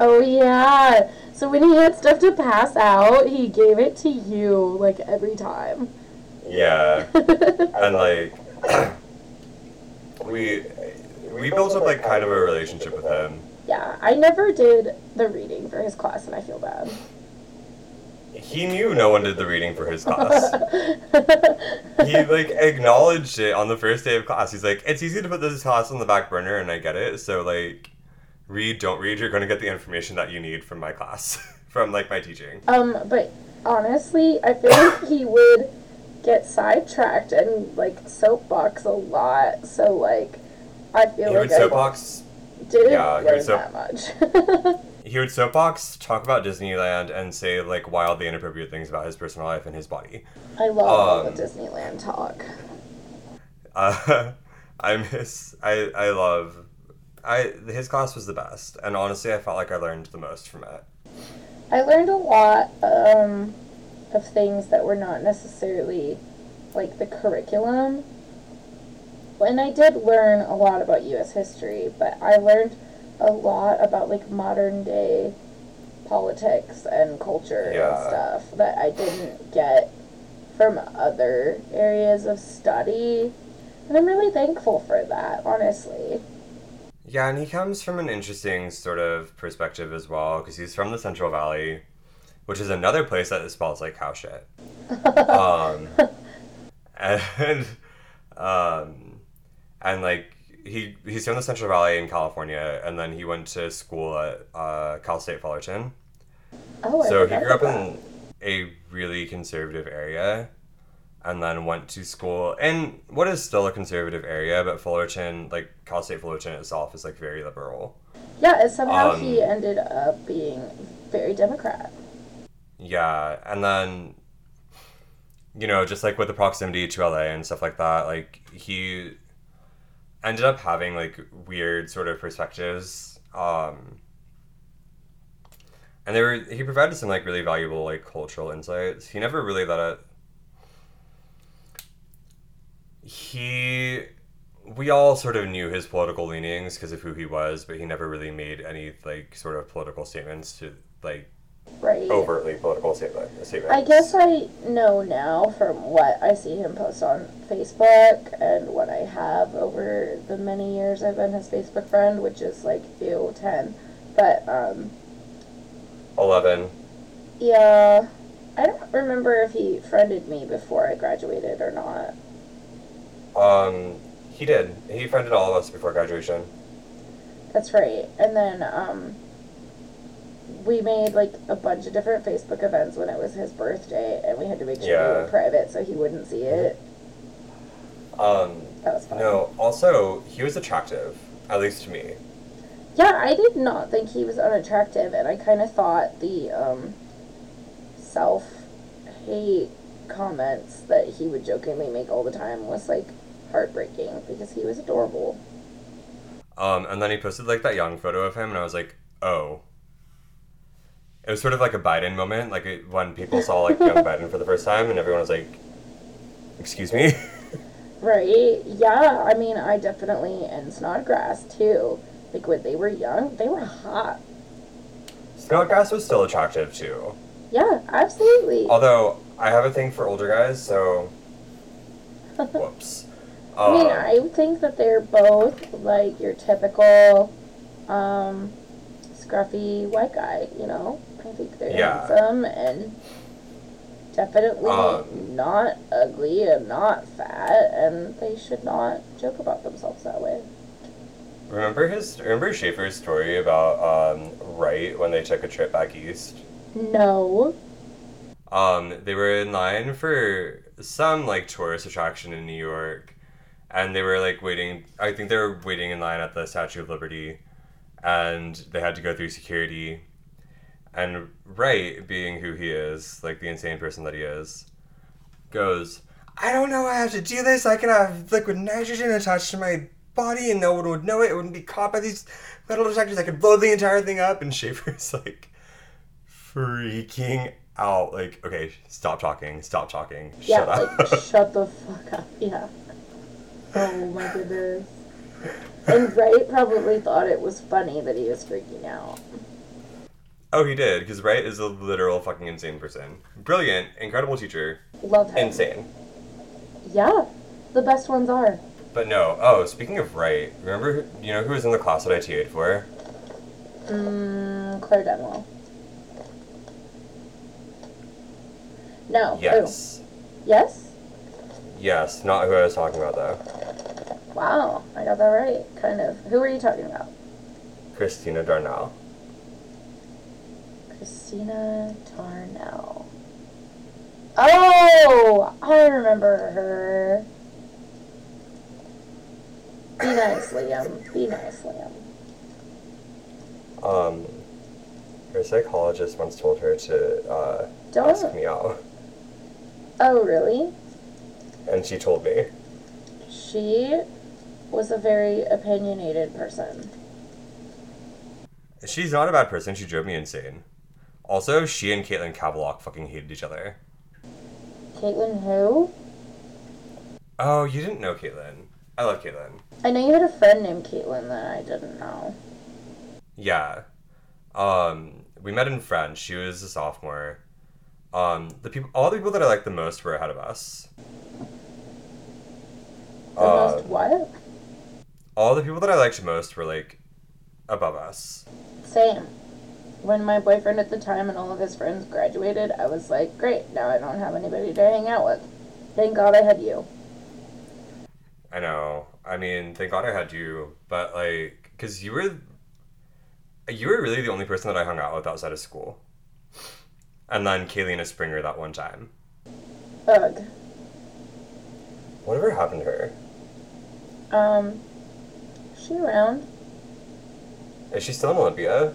Oh yeah. So when he had stuff to pass out, he gave it to you like every time. Yeah. and like we we built up like kind of a relationship with him. yeah, I never did the reading for his class and I feel bad. He knew no one did the reading for his class. <laughs> he like acknowledged it on the first day of class. He's like, "It's easy to put this class on the back burner, and I get it. So like, read, don't read. You're going to get the information that you need from my class, <laughs> from like my teaching." um, but honestly, I feel like he would get sidetracked and like soapbox a lot. So like, I feel He like would I soapbox. didn't yeah, he learn that much. <laughs> He would soapbox, talk about Disneyland, and say like wildly inappropriate things about his personal life and his body. I love all Um, the Disneyland talk. Uh, <laughs> I miss. I I love. I his class was the best, and honestly, I felt like I learned the most from it. I learned a lot um, of things that were not necessarily like the curriculum. And I did learn a lot about U.S. history, but I learned a lot about like modern day politics and culture Yeah. and stuff that I didn't get from other areas of study. And I'm really thankful for that, honestly. Yeah, and he comes from an interesting sort of perspective as well, because he's from the Central Valley, which is another place that spells like cow shit. <laughs> Um, and <laughs> um, and like he he's from the Central Valley in California, and then he went to school at uh, Cal State Fullerton. Oh, I So he grew up about in a really conservative area, and then went to school in what is still a conservative area, but Fullerton, like Cal State Fullerton itself, is like very liberal. Yeah, and somehow he Um, ended up being very Democrat. Yeah, and then you know, just like with the proximity to LA and stuff like that, like he ended up having like weird sort of perspectives. Um and they were he provided some like really valuable like cultural insights. He never really let it. He, we all sort of knew his political leanings because of who he was, but he never really made any like sort of political statements to like Right. overtly political statement. I guess I know now from what I see him post on Facebook and what I have over the many years I've been his Facebook friend, which is like ew ten. But um eleven. yeah. I don't remember if he friended me before I graduated or not. Um, he did. He friended all of us before graduation. That's right. And then um we made like a bunch of different Facebook events when it was his birthday and we had to make sure they were private so he wouldn't see it. Um, That was fun. no. Also, he was attractive, at least to me. Yeah, I did not think he was unattractive, and I kind of thought the um, self hate comments that he would jokingly make all the time was like heartbreaking because he was adorable. Um, and then he posted like that young photo of him, and I was like, oh. It was sort of like a Biden moment, like it, when people saw like young <laughs> Biden for the first time, and everyone was like, "Excuse me." <laughs> Right? Yeah, I mean, I definitely, and Snodgrass too. Like when they were young, they were hot. Snodgrass was still attractive too. Yeah, absolutely. Although I have a thing for older guys, so <laughs> whoops. I mean, Um, I think that they're both like your typical um, scruffy white guy, you know? I think they're Yeah. handsome and definitely Um, not ugly and not fat, and they should not joke about themselves that way. remember his remember Schaefer's story about um, Wright when they took a trip back east. No. Um, they were in line for some like tourist attraction in New York, and they were like waiting. I think they were waiting in line at the Statue of Liberty, and they had to go through security. And Wright, being who he is, like the insane person that he is, goes, "I don't know. I have to do this. I can have liquid nitrogen attached to my body, and no one would know it. It wouldn't be caught by these metal detectors. I could blow the entire thing up." And Schaefer's <laughs> like freaking out. Like, okay, stop talking. Stop talking. Yeah, Shut up. like, <laughs> shut the fuck up. Yeah. Oh my goodness. And Wright probably thought it was funny that he was freaking out. Oh, he did, because Wright is a literal fucking insane person. Brilliant, incredible teacher, Love him. insane. Yeah, the best ones are. But no. Oh, speaking of Wright, remember, who- you know who was in the class that I TA'd for? Mm, Claire Denwell. No. who? Yes. Yes? Yes, not who I was talking about though. Wow, I got that right. Kind of. Who were you talking about? Christina Darnell. Christina Tarnell. Oh, I remember her. Be nice, Liam. Be nice, Liam. Um, her psychologist once told her to uh, ask Don't. ask me out, Oh, really? and she told me. She was a very opinionated person. She's not a bad person. She drove me insane. Also, she and Caitlin Cavalock fucking hated each other. Caitlin, who? Oh, you didn't know Caitlin. I love Caitlin. I know you had a friend named Caitlin that I didn't know. Yeah. Um, we met in French. She was a sophomore. Um, the people, all the people that I liked the most were ahead of us. The Uh, most what? all the people that I liked most were like above us. Same. When my boyfriend at the time and all of his friends graduated, I was like, great, now I don't have anybody to hang out with. Thank God I had you. I know. I mean, thank God I had you, but like, cause you were, you were really the only person that I hung out with outside of school. And then Kaylina Springer that one time. Ugh. Whatever happened to her? Um, is she around? Is she still in Olympia?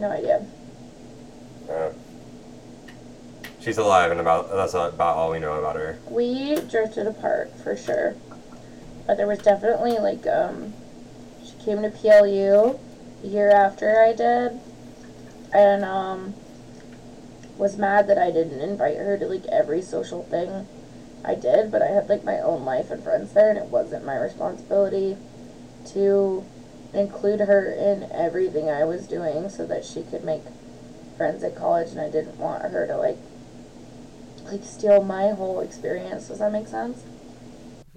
No idea. Yeah. She's alive, and about that's about all we know about her. We drifted apart for sure. But there was definitely like um she came to PLU a year after I did. And um was mad that I didn't invite her to like every social thing I did, but I had like my own life and friends there, and it wasn't my responsibility to include her in everything I was doing so that she could make friends at college, and I didn't want her to like like steal my whole experience. Does that make sense?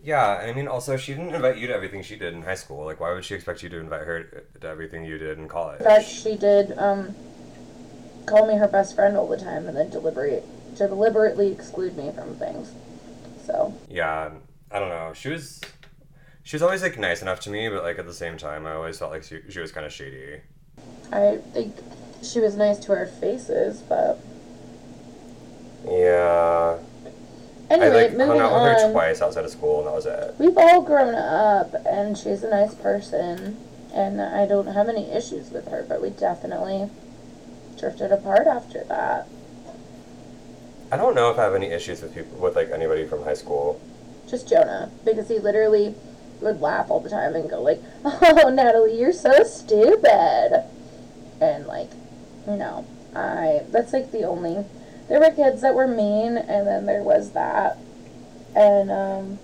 Yeah, and I mean, also, she didn't invite you to everything she did in high school. Like, why would she expect you to invite her to everything you did in college? In fact, she did um, call me her best friend all the time, and then deliberate deliberately exclude me from things. So Yeah, I don't know. She was, she was always like nice enough to me, but like at the same time, I always felt like she, she was kind of shady. I think she was nice to our faces, but Yeah, I anyway, like moving hung out with her on. twice outside of school, and that was it. We've all grown up, and she's a nice person, and I don't have any issues with her, but we definitely drifted apart after that. I don't know if I have any issues with people with like anybody from high school. Just Jonah, because he literally would laugh all the time and go like, <laughs> "Oh, Natalie, you're so stupid," and like, you know, I. That's like the only. There were kids that were mean, and then there was that, and um,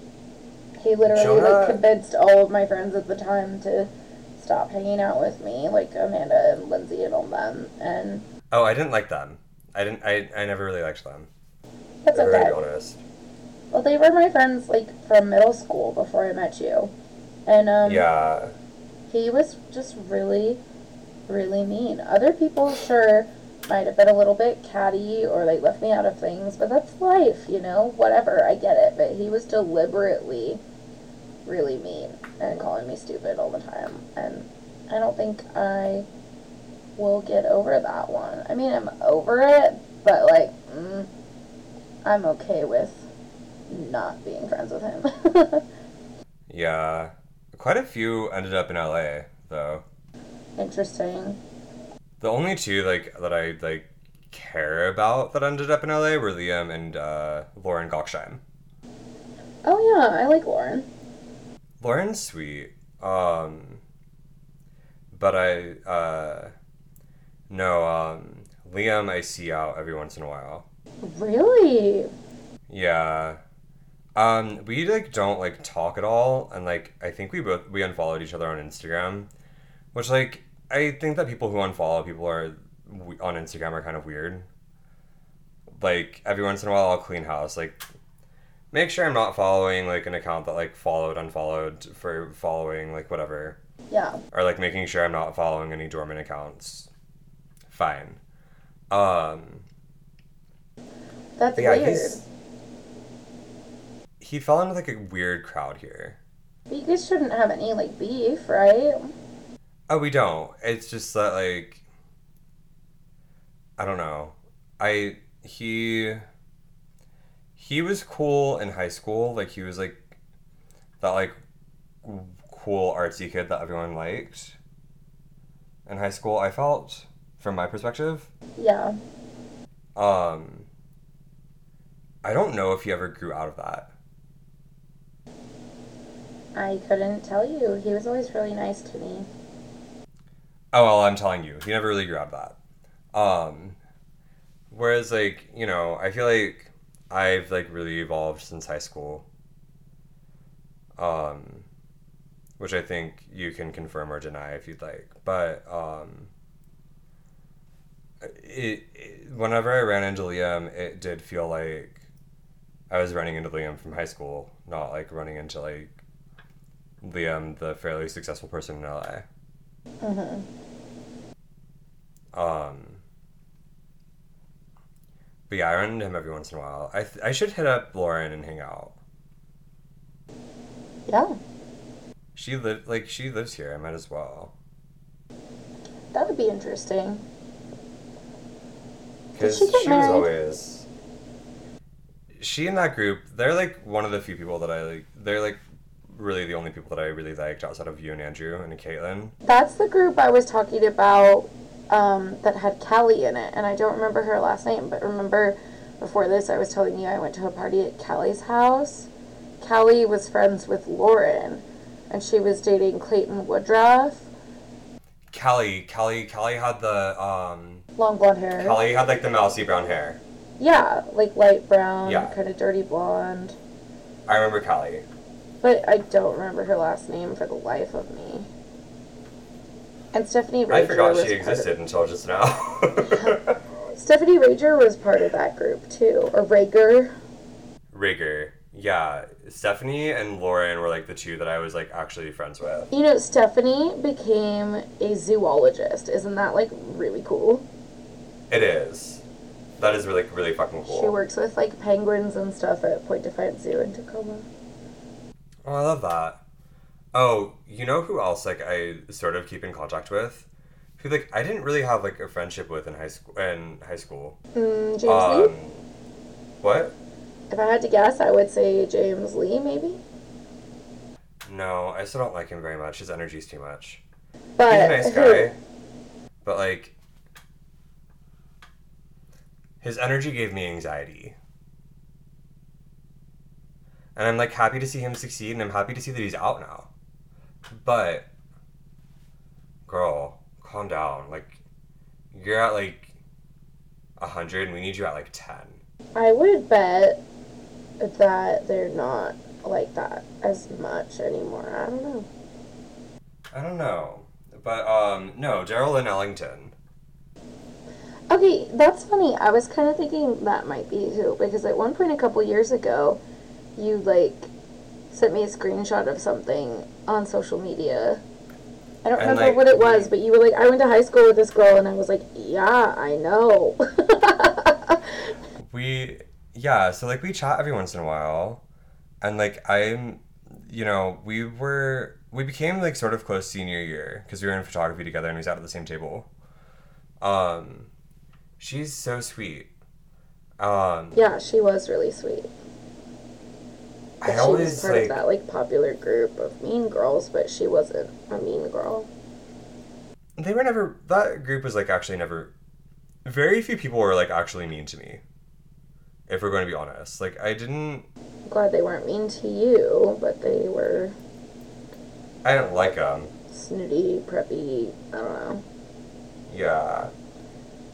he literally Jonah- like convinced all of my friends at the time to stop hanging out with me, like Amanda and Lindsay and all them, and Oh, I didn't like them. I didn't. I, I never really liked them. that's okay. be honest. Well, they were my friends like from middle school before I met you, and um, Yeah. he was just really, really mean. Other people, sure, might have been a little bit catty or like left me out of things, but that's life, you know? Whatever, I get it. But he was deliberately really mean and calling me stupid all the time. And I don't think I will get over that one. I mean, I'm over it, but like, mm, I'm okay with not being friends with him. <laughs> Yeah. Quite a few ended up in LA though. Interesting. The only two like that I like care about that ended up in LA were Liam and uh, Lauren Goksheim. Oh, yeah, I like Lauren. Lauren's sweet. Um but I uh no, um Liam I see out every once in a while. Really? Yeah. Um, we like don't like talk at all, and like I think we both we unfollowed each other on Instagram, which like I think that people who unfollow people are on Instagram are kind of weird. Like every once in a while, I'll clean house. Like, make sure I'm not following like an account that like followed unfollowed for following like whatever, Yeah. or like making sure I'm not following any dormant accounts. Fine. Um, That's yeah, weird. he's he fell into like a weird crowd here. You guys shouldn't have any like beef, right? Oh, we don't. It's just that like I don't know. I he he was cool in high school. Like he was like that like cool artsy kid that everyone liked in high school. I felt from my perspective. Yeah. Um I don't know if he ever grew out of that. I couldn't tell you. He was always really nice to me. Oh well, I'm telling you, he never really grabbed that. Um, whereas like you know, I feel like I've like really evolved since high school. Um, which I think you can confirm or deny if you'd like, but um, it, it whenever I ran into Liam, it did feel like I was running into Liam from high school, not like running into like Liam, the fairly successful person in LA. hmm Um, but yeah, I run into him every once in a while. I, th- I should hit up Lauren and hang out. Yeah. She live like she lives here. I might as well That would be interesting. because she she, was always. She and that group, they're like one of the few people that I like. They're like really the only people that I really liked outside of you and Andrew and Caitlin. That's the group I was talking about um, that had Callie in it, and I don't remember her last name, but remember before this I was telling you I went to a party at Callie's house. Callie was friends with Lauren, and she was dating Clayton Woodruff. Callie, Callie, Callie had the um long blonde hair. Kelly had like the mousy brown hair. Yeah, like light brown, Yeah. kind of dirty blonde. I remember Kelly. But I don't remember her last name for the life of me. And Stephanie Rager I forgot was she part of- existed until just now. <laughs> <laughs> Stephanie Rager was part of that group too, or Rager. Rigger. Yeah. Stephanie and Lauren were like the two that I was like actually friends with. You know, Stephanie became a zoologist. Isn't that like really cool? It is. That is really, really fucking cool. She works with like penguins and stuff at Point Defiance Zoo in Tacoma. Oh, I love that. Oh, you know who else like I sort of keep in contact with? Who like I didn't really have like a friendship with in high school in high school. Mm, James Um, Lee. what? If I had to guess, I would say James Lee, maybe. No, I still don't like him very much. His energy's too much. But He's a nice who- guy, but like his energy gave me anxiety. And I'm like happy to see him succeed and I'm happy to see that he's out now. But girl, calm down. Like you're at like a hundred and we need you at like ten. I would bet that they're not like that as much anymore. I don't know. I don't know. But um no, Daryl and Ellington. Okay, that's funny. I was kind of thinking that might be who because at one point a couple years ago, you like sent me a screenshot of something on social media. I don't And, remember like, what it was, but you were like, "I went to high school with this girl," and I was like, "Yeah, I know." <laughs> we yeah so like we chat every once in a while and like i'm you know we were we became like sort of close senior year because we were in photography together and we sat at the same table um she's so sweet um yeah, she was really sweet. I she was part like of that like popular group of mean girls, but she wasn't a mean girl. they were never that group was like actually never very few people were like actually mean to me if we're going to be honest like i didn't I'm glad they weren't mean to you, but they were i didn't like them snooty, preppy. I don't know. yeah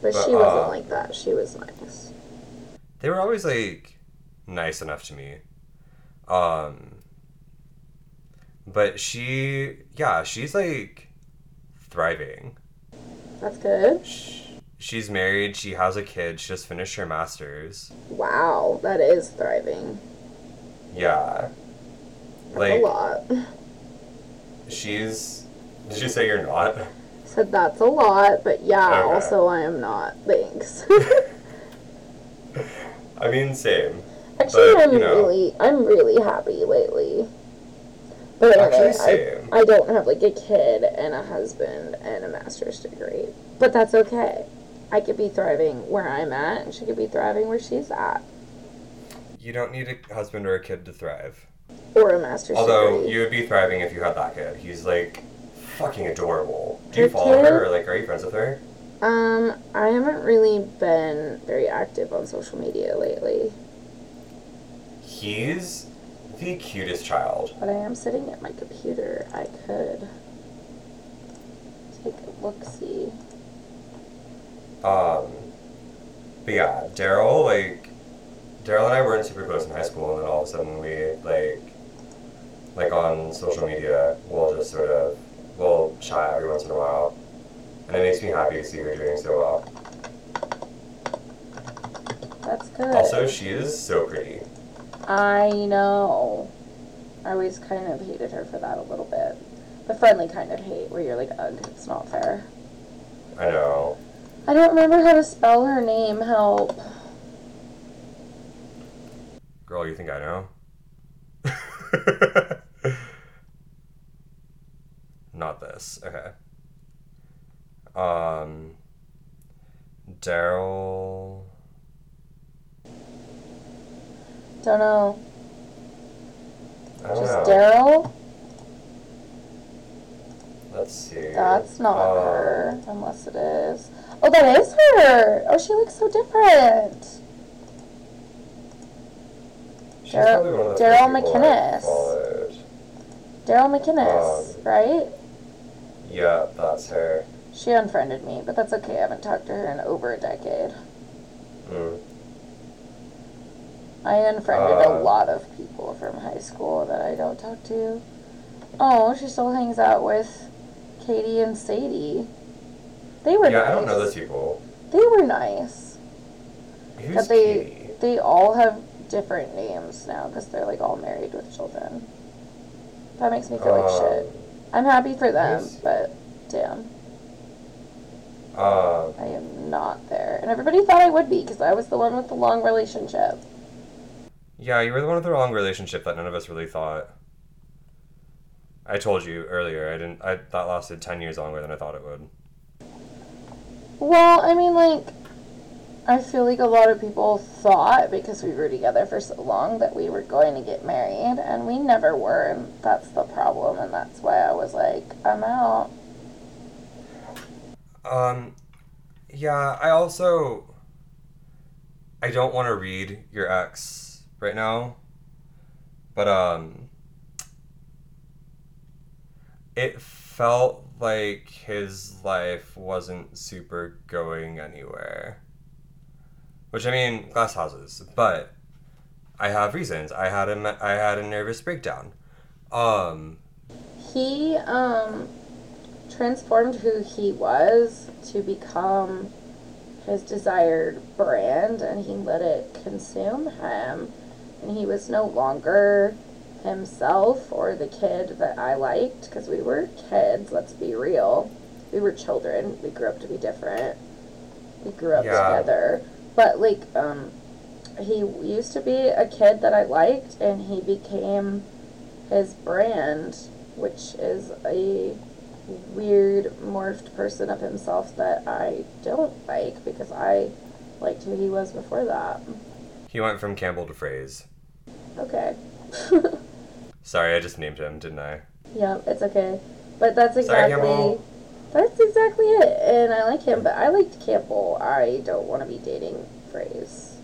But, But, she wasn't uh, like that. She was nice. they were always like nice enough to me um but she yeah she's like thriving That's good. Sh- she's married she has a kid she just finished her masters Wow, that is thriving. yeah That's like a lot. she's did you say you're not Said that's a lot, but yeah, Okay. also I am not. Thanks. <laughs> i mean same Actually, But, I'm you know. really, I'm really happy lately. But Actually, anyway, same. I, I don't have like a kid and a husband and a master's degree. But that's okay. I could be thriving where I'm at, and she could be thriving where she's at, you don't need a husband or a kid to thrive or a master's degree. although degree. you would be thriving if you had that kid he's like fucking adorable do you Her follow kid? her or like are you friends with her Um, I haven't really been very active on social media lately, He's the cutest child. but I am sitting at my computer. I could take a look see. Um, but yeah, Daryl, like, Daryl and I weren't super close in high school, and then all of a sudden we, like, like on social media, we'll just sort of, we'll chat every once in a while. And it makes me happy to see her doing so well. That's good. Also, she is so pretty. I know. I always kind of hated her for that a little bit. The friendly kind of hate where you're like, ugh, it's not fair. I know. I don't remember how to spell her name. Help. Girl, you think I know? <laughs> Not this. Okay. Um. Daryl. Don't know. I don't Just know. Daryl? Let's see. That's not Uh, her. Unless it is. Oh, that is her. Oh, she looks so different. she's Daryl- probably one of the Daryl first McInnes. Daryl McInnes, Um, right? Yeah, that's her. She unfriended me, but that's okay. I haven't talked to her in over a decade. Mm. I unfriended a Uh. lot of people from high school that I don't talk to. Oh, she still hangs out with Katie and Sadie. They were Yeah, nice. I don't know those people. They were nice. Who's But they Katie? they all have different names now because they're like all married with children. That makes me feel like Um, shit. I'm happy for them, who's- but damn, Uh, I am not there. And everybody thought I would be because I was the one with the long relationship. Yeah, you were the one with the wrong relationship that none of us really thought. I told you earlier. I didn't. I that lasted ten years longer than I thought it would. Well, I mean, like, I feel like a lot of people thought because we were together for so long that we were going to get married, and we never were, and that's the problem, and that's why I was like, I'm out. Um, yeah. I also. I don't want to read your ex right now, but um. It felt like his life wasn't super going anywhere. Which I mean, glass houses, but I have reasons. I had a I had a nervous breakdown. Um, He, um, transformed who he was to become his desired brand, and he let it consume him, and he was no longer himself or the kid that I liked because we were kids, let's be real. We were children. We grew up to be different. We grew up Yeah. together. But like um he used to be a kid that I liked and he became his brand, which is a weird morphed person of himself that I don't like because I liked who he was before that. He went from Campbell to Phrase. Okay. <laughs> Sorry, I just named him, didn't I? Yeah, it's okay. But that's exactly Campbell. that's exactly it. And I like him, but I liked Campbell. I don't want to be dating Phrase.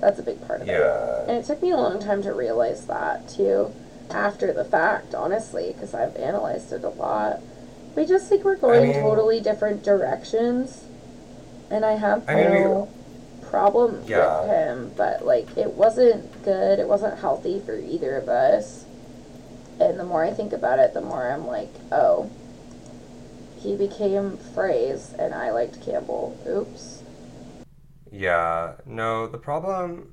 That's a big part of it. Yeah. And it took me a long time to realize that too, after the fact, honestly, because I've analyzed it a lot. We just think we're going mean- totally different directions, and I have I mean, no problem Yeah. with him. But like, it wasn't good. It wasn't healthy for either of us. And the more I think about it, the more I'm like, oh, he became Phrase, and I liked Campbell. Oops. Yeah, no, the problem.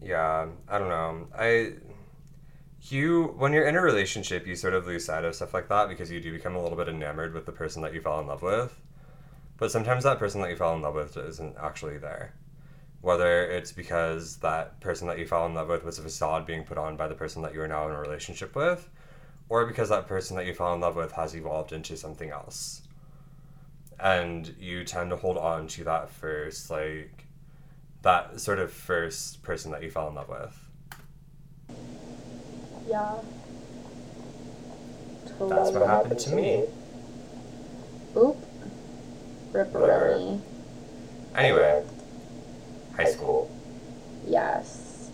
Yeah, I don't know. I. You, when you're in a relationship, you sort of lose sight of stuff like that because you do become a little bit enamored with the person that you fell in love with. But sometimes that person that you fell in love with isn't actually there. Whether it's because that person that you fell in love with was a facade being put on by the person that you are now in a relationship with, or because that person that you fell in love with has evolved into something else and you tend to hold on to that first like that sort of first person that you fell in love with Yeah. Totally that's what happened to me Oop. Ripperoni. anyway high school Yes.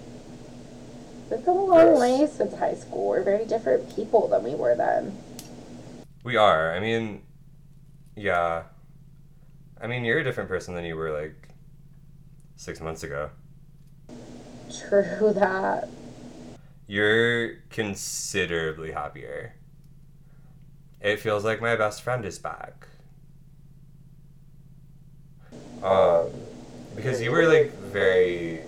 We've come a long Yes. way since high school. We're very different people than we were then. we are i mean yeah i mean you're a different person than you were like six months ago True that. you're considerably happier it feels like my best friend is back um because you were like very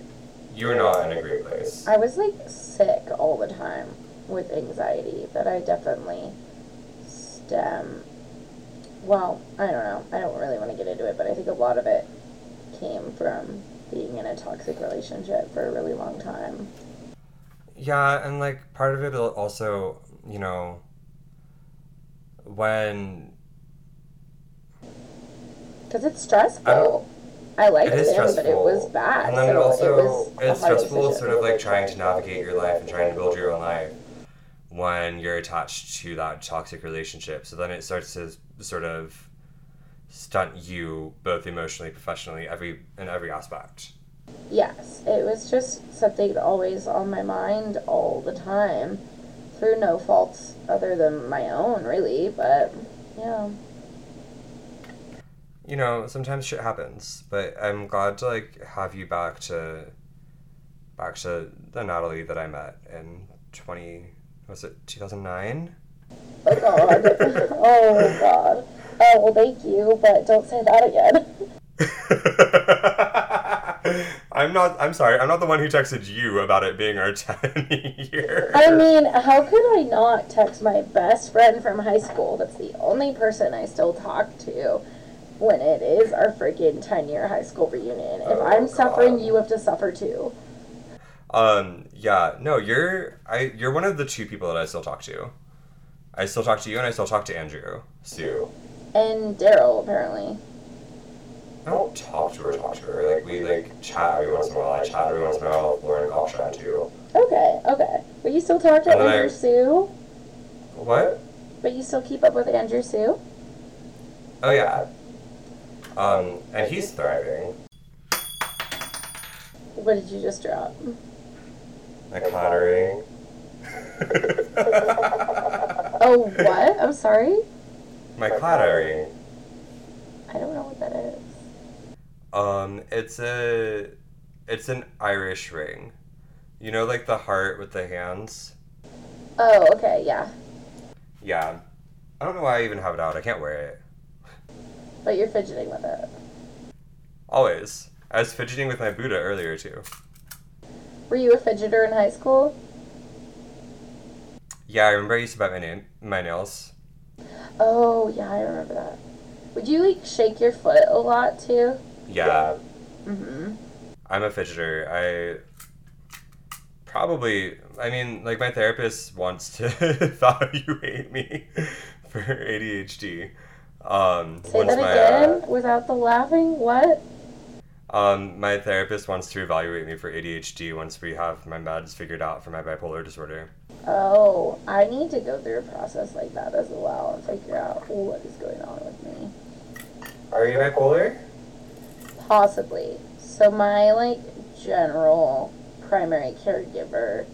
you were not in a great place I was like sick all the time with anxiety that I definitely stem. Well, I don't know. I don't really want to get into it, but I think a lot of it came from being in a toxic relationship for a really long time. Yeah, and like part of it also, you know, when Because it's stressful. don't- I liked it is him, stressful, but it was bad. and then it so also was it's stressful, decision. sort of like trying to navigate your life and trying to build your own life when you're attached to that toxic relationship. So then it starts to sort of stunt you both emotionally, professionally, every in every aspect. Yes, it was just something always on my mind all the time, through no faults other than my own, really. But yeah, you know, sometimes shit happens, but I'm glad to like have you back to back to the Natalie that I met in 20 was it 2009? Oh god. <laughs> oh god. Oh well, thank you, but don't say that again. <laughs> I'm not. I'm sorry. I'm not the one who texted you about it being our <laughs> 10 year. I mean, how could I not text my best friend from high school? That's the only person I still talk to when it is our freaking 10 year high school reunion. If Oh, I'm suffering, you have to suffer too. Um. Yeah. No. You're. I. You're one of the two people that I still talk to. I still talk to you, and I still talk to Andrew. Sue. And Daryl, apparently. I don't talk to her. Talk to her. Like we like chat every once in a while. I chat every once in a while. Lauren Gottschalk too. Okay, okay. But you still talk to And then I- Andrew Sue? What? But you still keep up with Andrew Sue? Oh yeah. Um. And he's thriving. What did you just drop? Like clattering. <laughs> Oh, what? I'm sorry? My Claddagh ring. I don't know what that is. Um, it's a, it's an Irish ring. You know, like the heart with the hands. Oh, okay, yeah. Yeah. I don't know why I even have it out. I can't wear it. But you're fidgeting with it. Always. I was fidgeting with my Buddha earlier too. Were you a fidgeter in high school? Yeah, I remember I used to bite my na- my nails. Oh, yeah, I remember that. Would you like shake your foot a lot too? Yeah, Mm-hmm. I'm a fidgeter. I probably. I mean, like my therapist wants to <laughs> evaluate me <laughs> for ADHD. Um, Say once that my, again uh, without the laughing. What? Um, my therapist wants to evaluate me for ADHD once we have my meds figured out for my bipolar disorder. Oh, I need to go through a process like that as well and figure out what is going on with me. Are you bipolar? Possibly. So my like general primary caregiver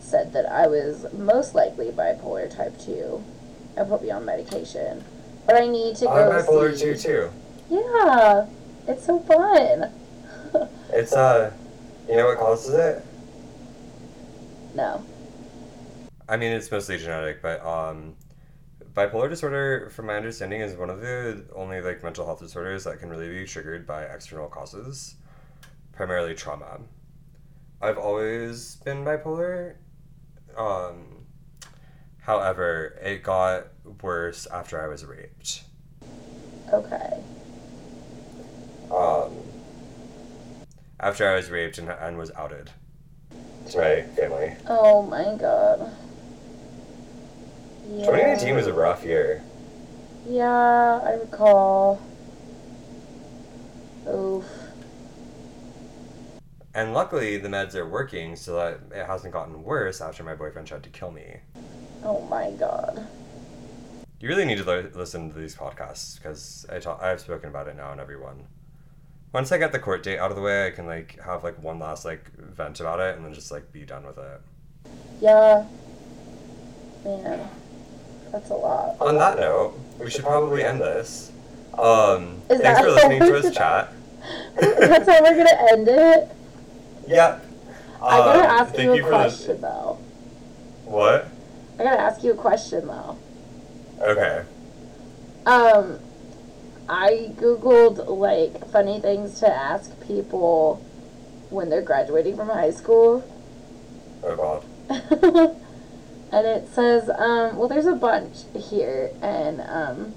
said that I was most likely bipolar type two and put me on medication. But I need to I'm go bipolar see. too, too. Yeah, it's so fun. <laughs> It's, uh, you know what causes it? no. I mean, it's mostly genetic, but, um, bipolar disorder, from my understanding, is one of the only, like, mental health disorders that can really be triggered by external causes, primarily trauma. I've always been bipolar. Um, however, it got worse after I was raped. Okay. um, after I was raped and, and was outed to my family. Oh my god. Yeah. 2019 was a rough year. Yeah, I recall. Oof. And luckily, the meds are working so that it hasn't gotten worse after my boyfriend tried to kill me. Oh my god. You really need to li- listen to these podcasts because I ta- I've spoken about it now in everyone. Once I get the court date out of the way, I can like have like one last like vent about it and then just like be done with it. Yeah. Man. That's a lot. On that note, we should probably end this. Um, Is thanks for listening to us chat. <laughs> That's how we're gonna end it? Yeah. I gotta Um, ask thank you a for question lis- though. What? I gotta ask you a question though. Okay. Um, I googled like funny things to ask people when they're graduating from high school. Oh <laughs> god. and it says, um, well, there's a bunch here, and um,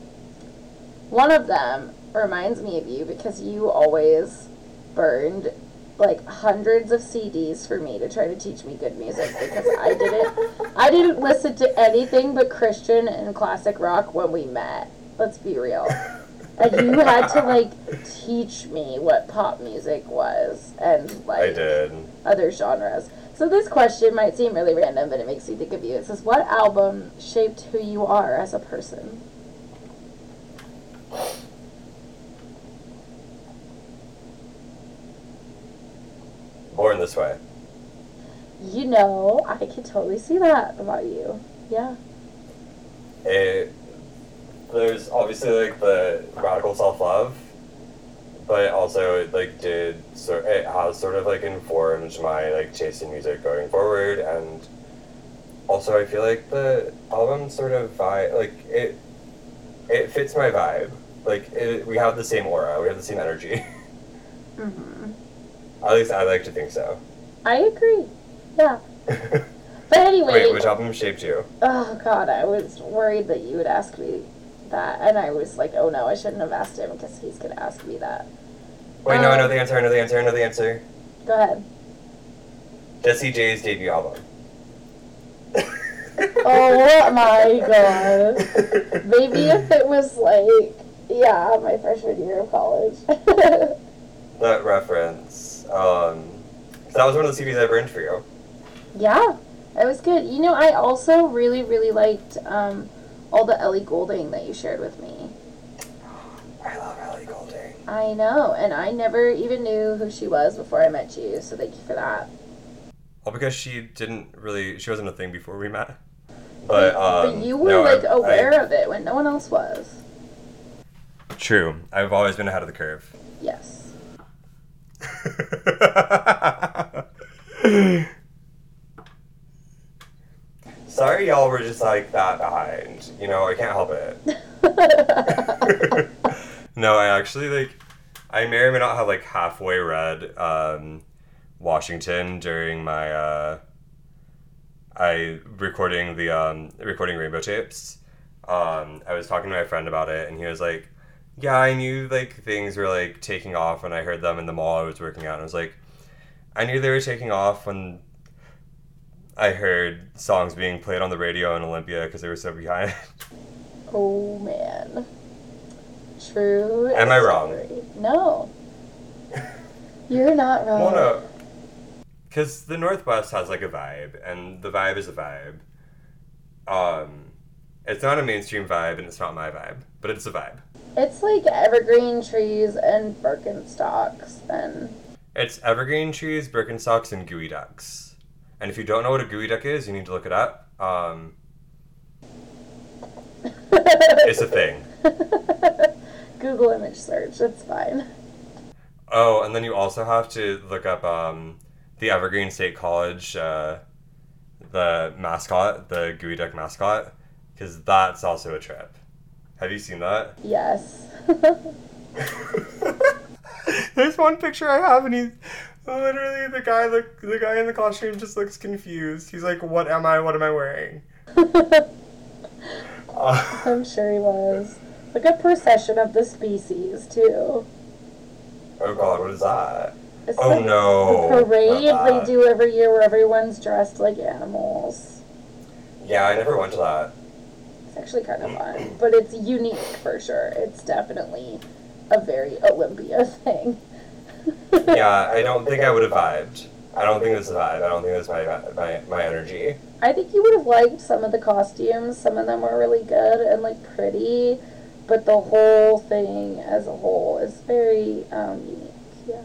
one of them reminds me of you because you always burned like hundreds of CDs for me to try to teach me good music because I didn't I didn't listen to anything but Christian and classic rock when we met. Let's be real. <laughs> And you had to like teach me what pop music was and like I did. other genres. So this question might seem really random, but it makes me think of you. It says, "What album shaped who you are as a person?" <laughs> Born this way. You know, I can totally see that about you. Yeah. It, there's obviously like the radical self love, but also it like did sort it has sort of like informed my like taste in music going forward and also I feel like the album sort of vibe like it it fits my vibe like it, we have the same aura we have the same energy <laughs> hmm at least I like to think so I agree. Yeah. <laughs> But anyway, wait which album shaped you oh god, I was worried that you would ask me that, and I was like, oh no, I shouldn't have asked him because he's gonna ask me that. wait no I know Um, the answer I know the answer I know the answer Go ahead. Jessie J's debut album <laughs> Oh my god. <laughs> Maybe if it was like, yeah, my freshman year of college. that reference um 'cause that was one of the CDs I burned for you yeah, it was good. You know, I also really, really liked um, all the Ellie Goulding that you shared with me. I love Ellie Goulding I know, and I never even knew who she was before I met you, so thank you for that. Well, because she didn't really, she wasn't a thing before we met. But, um, but you were no, I- like aware I- of it when no one else was. True. I've always been ahead of the curve. Yes. <laughs> Sorry, y'all were just like that behind. You know, I can't help it. <laughs> no, I actually like. I may or may not have like halfway read um, Washington during my uh, I recording the um, recording rainbow tapes. Um, I was talking to my friend about it, and he was like, "Yeah, I knew like things were like taking off when I heard them in the mall I was working at." And I was like, "I knew they were taking off when I heard songs being played on the radio in Olympia because they were so behind." <laughs> oh man. True. Am I wrong? No. You're not wrong. <laughs> Well, no. Because the Northwest has like a vibe, and the vibe is a vibe. Um, it's not a mainstream vibe, and it's not my vibe, but it's a vibe. It's like evergreen trees and Birkenstocks and It's evergreen trees, Birkenstocks, and geoducks. And if you don't know what a geoduck is, you need to look it up. Um, <laughs> it's a thing. Google image search. It's fine. Oh, and then you also have to look up um, the Evergreen State College, uh, the mascot, the geoduck mascot, because that's also a trip. Have you seen that? Yes. <laughs> There's one picture I have, and he's literally the guy. Look, the guy in the costume just looks confused. He's like, "What am I? What am I wearing?" Uh, <laughs> I'm sure he was. Like a procession of the species too. oh God, what is that? It's Oh like no! the parade they do every year where everyone's dressed like animals. Yeah, I never went to that. Actually kind of fun, but it's unique for sure. It's definitely a very Olympia <laughs> thing. Yeah, I don't think I would have vibed. I don't think it's a vibe. I don't think that's my my my energy. I think you would have liked some of the costumes. Some of them were really good and like pretty, but the whole thing as a whole is very um, unique. Yeah.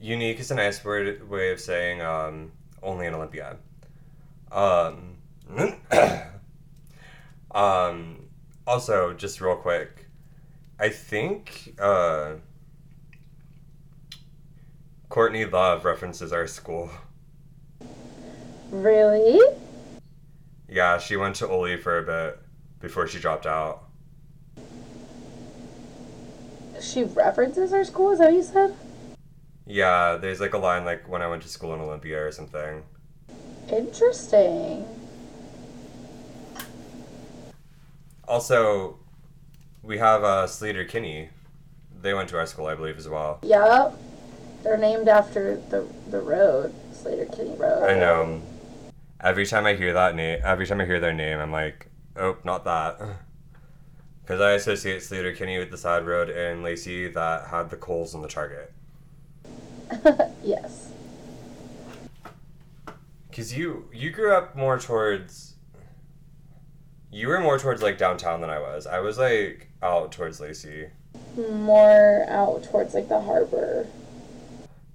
Unique is a nice word way of saying um, only an Olympiad. Um, <clears throat> um, also, just real quick, I think uh, Courtney Love references our school. Really? Yeah, she went to Oli for a bit before she dropped out. She references our school. Is that what you said? Yeah, there's like a line like when I went to school in Olympia or something. Interesting. Also, we have uh, Sleater Kinney. They went to our school, I believe, as well. Yep. They're named after the the road, Sleater Kinney Road. I know. Every time I hear that name, every time I hear their name, I'm like, oh, not that. <laughs> Because I associate Sleater Kinney with the side road in Lacey that had the Kohl's in the Target. <laughs> yes. Because you you grew up more towards. You were more towards like downtown than I was. I was like out towards Lacey. More out towards like the harbor.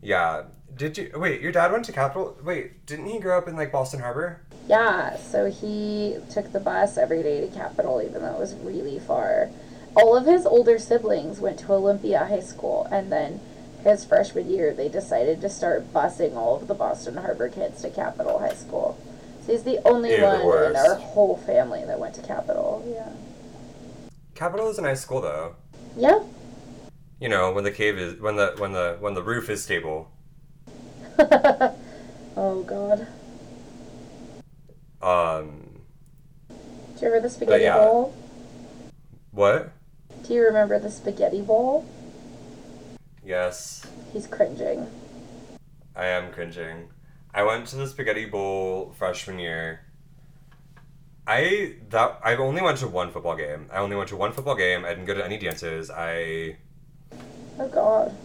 Yeah. Did you wait? Your dad went to Capital. Wait, didn't he grow up in like Boston Harbor? Yeah, so he took the bus every day to Capital, even though it was really far. all of his older siblings went to Olympia High School, and then his freshman year, they decided to start busing all of the Boston Harbor kids to Capital High School. He's the only Ew, the one in our whole family that went to Capital. Yeah. Capital is a nice school though. Yeah. You know, when the cave is when the when the when the roof is stable. <laughs> oh God. Um Do you remember the spaghetti yeah. bowl? what? Do you remember the spaghetti bowl? Yes. He's cringing. I am cringing. I went to the spaghetti bowl freshman year. I that I only went to one football game. I only went to one football game. I didn't go to any dances. I Oh God.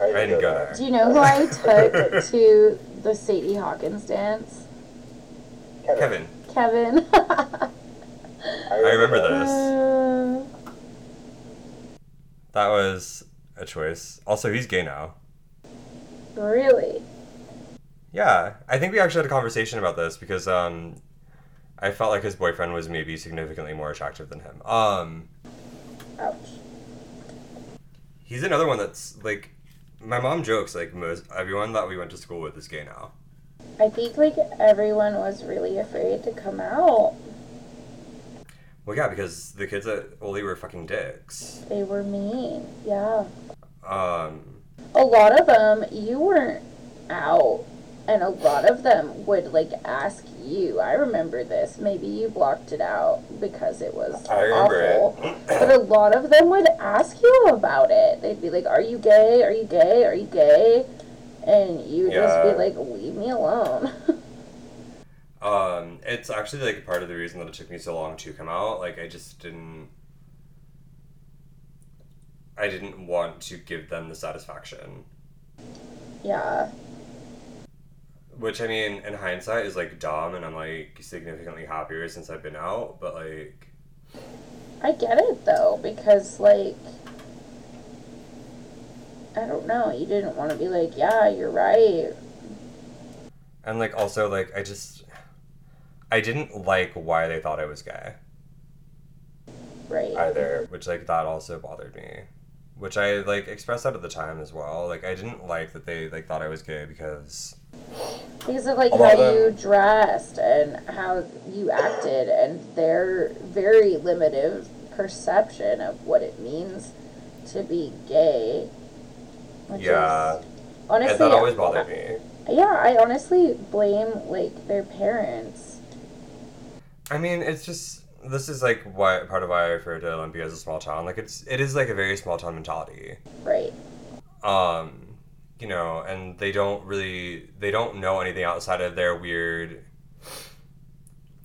I didn't go there. Do you know who I <laughs> took to the Sadie Hawkins dance? Kevin, Kevin. <laughs> I remember this. Uh, That was a choice. Also, he's gay now. really? Yeah, I think we actually had a conversation about this because um, I felt like his boyfriend was maybe significantly more attractive than him. Um, Ouch. he's another one that's like, my mom jokes like most everyone that we went to school with is gay now. I think like everyone was really afraid to come out. Well, yeah, because the kids at Oli were fucking dicks. They were mean. Yeah. Um, A lot of them, you weren't out, and a lot of them would like ask you. I remember this. Maybe you blocked it out because it was I remember awful. it. But a lot of them would ask you about it. They'd be like, "Are you gay? Are you gay? Are you gay?" And you would just be like, "Leave me alone." <laughs> Um, it's actually like part of the reason that it took me so long to come out. Like I just didn't I didn't want to give them the satisfaction. yeah. Which I mean, in hindsight is like dumb and I'm like significantly happier since I've been out, but like I get it though because like I don't know, you didn't want to be like, "Yeah, you're right." and like also like I just I didn't like why they thought I was gay Right. either, which like that also bothered me. Which I like expressed that at the time as well. Like I didn't like that they like thought I was gay because Because of like how you dressed and how you acted and their very limited perception of what it means to be gay. Which Yeah. is honestly and that always bothered me. Yeah, I honestly blame like their parents. I mean, it's just this is like why part of why I refer to Olympia as a small town. Like it's it is like a very small town mentality. Right. Um, you know, and they don't really they don't know anything outside of their weird.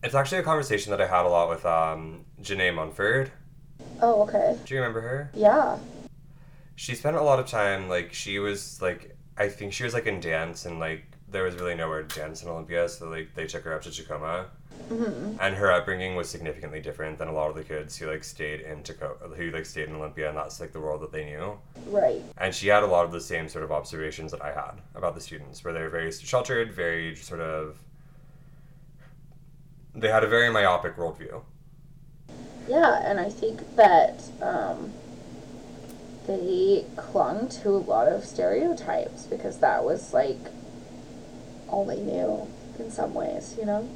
It's actually a conversation that I had a lot with um, Janae Munford. Oh, okay. Do you remember her? Yeah. She spent a lot of time like she was like I think she was like in dance and like there was really nowhere to dance in Olympia, so like they took her up to Tacoma. Hmm and her upbringing was significantly different than a lot of the kids who like stayed in Tacoma, who like stayed in Olympia, and that's like the world that they knew. Right. And she had a lot of the same sort of observations that I had about the students, where they're very sheltered, very sort of. They had a very myopic worldview. Yeah, and I think that um, they clung to a lot of stereotypes because that was like all they knew in some ways, you know?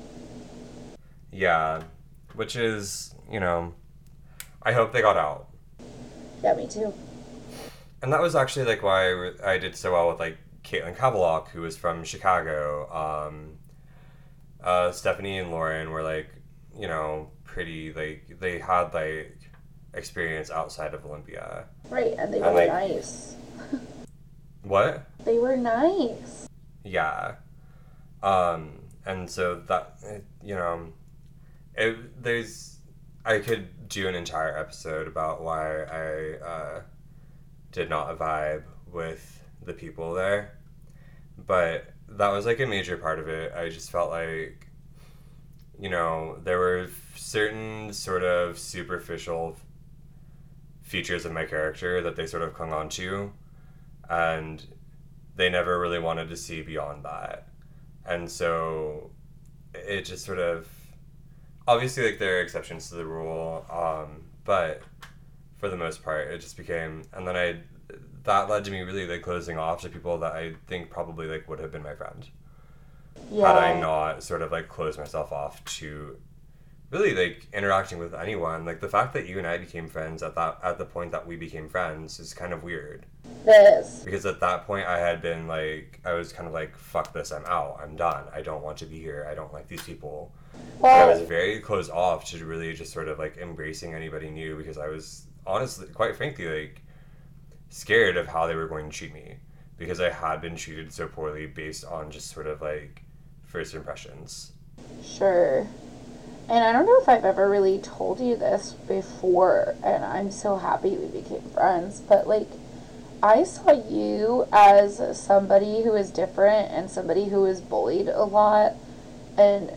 Yeah, which is you know, I hope they got out. Yeah, me too. And that was actually like why I did so well with like Caitlin Kavalok, who was from Chicago. Um, uh, Stephanie and Lauren were like, you know, pretty like they had like experience outside of Olympia. Right, and they I were like- nice. What? They were nice. Yeah. Um, and so that you know, it, there's I could do an entire episode about why I uh, did not vibe with the people there, but that was like a major part of it. I just felt like, you know, there were certain sort of superficial features of my character that they sort of clung on to, and they never really wanted to see beyond that. And so it just sort of obviously like there are exceptions to the rule, um, but for the most part. It just became, and then I, that led to me really like closing off to people that I think probably like would have been my friend Yeah. had I not sort of like closed myself off to really like interacting with anyone. Like the fact that you and I became friends at that at the point that we became friends is kind of weird This. because at that point I had been like I was kind of like fuck this I'm out I'm done I don't want to be here I don't like these people. I was very closed off to really just sort of like embracing anybody new because I was honestly quite frankly like scared of how they were going to treat me because I had been treated so poorly based on just sort of like first impressions. sure. And I don't know if I've ever really told you this before, and I'm so happy we became friends, but like, I saw you as somebody who is different and somebody who is bullied a lot, and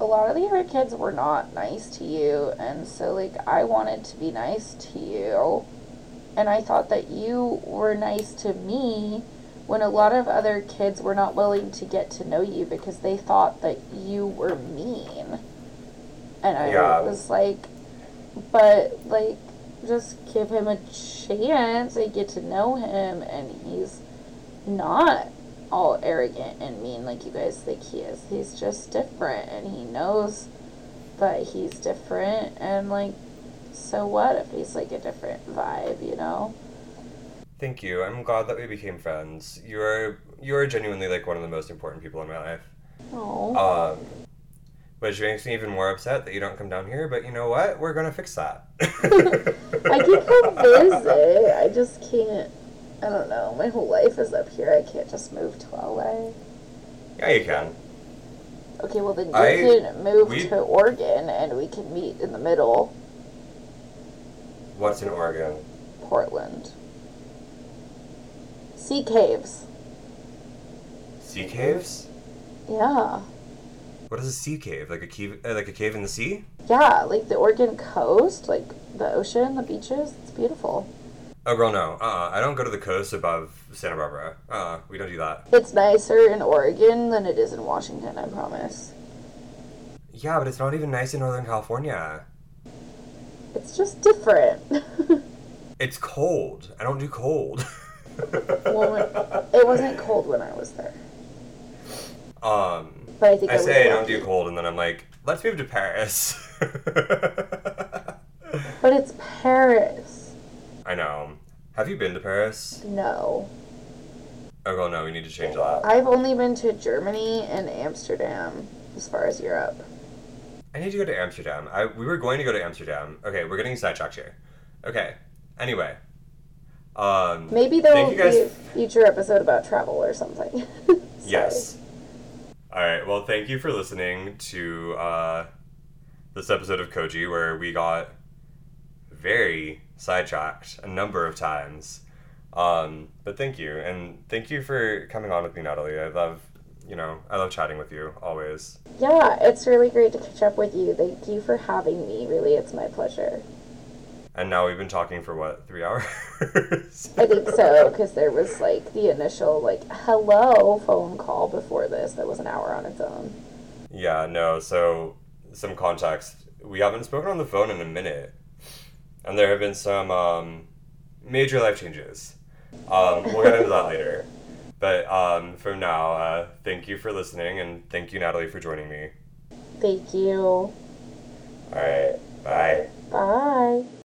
a lot of the other kids were not nice to you, and so like, I wanted to be nice to you, and I thought that you were nice to me when a lot of other kids were not willing to get to know you because they thought that you were mean. And I Yeah. was like, but like, just give him a chance and get to know him, and he's not all arrogant and mean like you guys think he is. He's just different, and he knows that he's different, and like, so what if he's like a different vibe, you know? Thank you. I'm glad that we became friends. You are you are genuinely like one of the most important people in my life. Oh. Um, which makes me even more upset that you don't come down here. But you know what? We're gonna fix that. <laughs> I can come visit. I just can't. I don't know. My whole life is up here. I can't just move to LA. Yeah, you can. Okay, well then you I- can move we- to Oregon and we can meet in the middle, What's in Oregon? Portland. Sea caves. Sea caves? Yeah. What is a sea cave? Like a cave? Uh, like a cave in the sea? Yeah, like the Oregon coast, like the ocean, the beaches. It's beautiful. Oh, girl, no. Uh, I don't go to the coast above Santa Barbara. Uh, we don't do that. It's nicer in Oregon than it is in Washington, I promise. Yeah, but it's not even nice in Northern California. It's just different. <laughs> It's cold. I don't do cold. well, <laughs> it wasn't cold when I was there. um, But I think I, I say I don't do cold, and then I'm like, let's move to Paris. But it's <laughs> Paris. I know. Have you been to Paris? No. Oh, well, no, we need to change that. I've only been to Germany and Amsterdam as far as Europe. I need to go to Amsterdam. I, we were going to go to Amsterdam. Okay, we're getting sidetracked here. Okay, anyway. Um, Maybe there will guys be a future episode about travel or something. <laughs> Yes. All right. Well, thank you for listening to uh, this episode of Koji, where we got very sidetracked a number of times. Um, but thank you, and thank you for coming on with me, Natalie. I love, you know, I love chatting with you always. Yeah, it's really great to catch up with you. Thank you for having me. Really, it's my pleasure. And now we've been talking for what three hours? I think so, because there was like the initial like hello phone call before this that was an hour on its own. Yeah, no, so some context. We haven't spoken on the phone in a minute. And there have been some um, major life changes. Um, we'll get into that later. But um, for now, uh, thank you for listening and thank you, Natalie, for joining me. Thank you. All right, bye. Bye.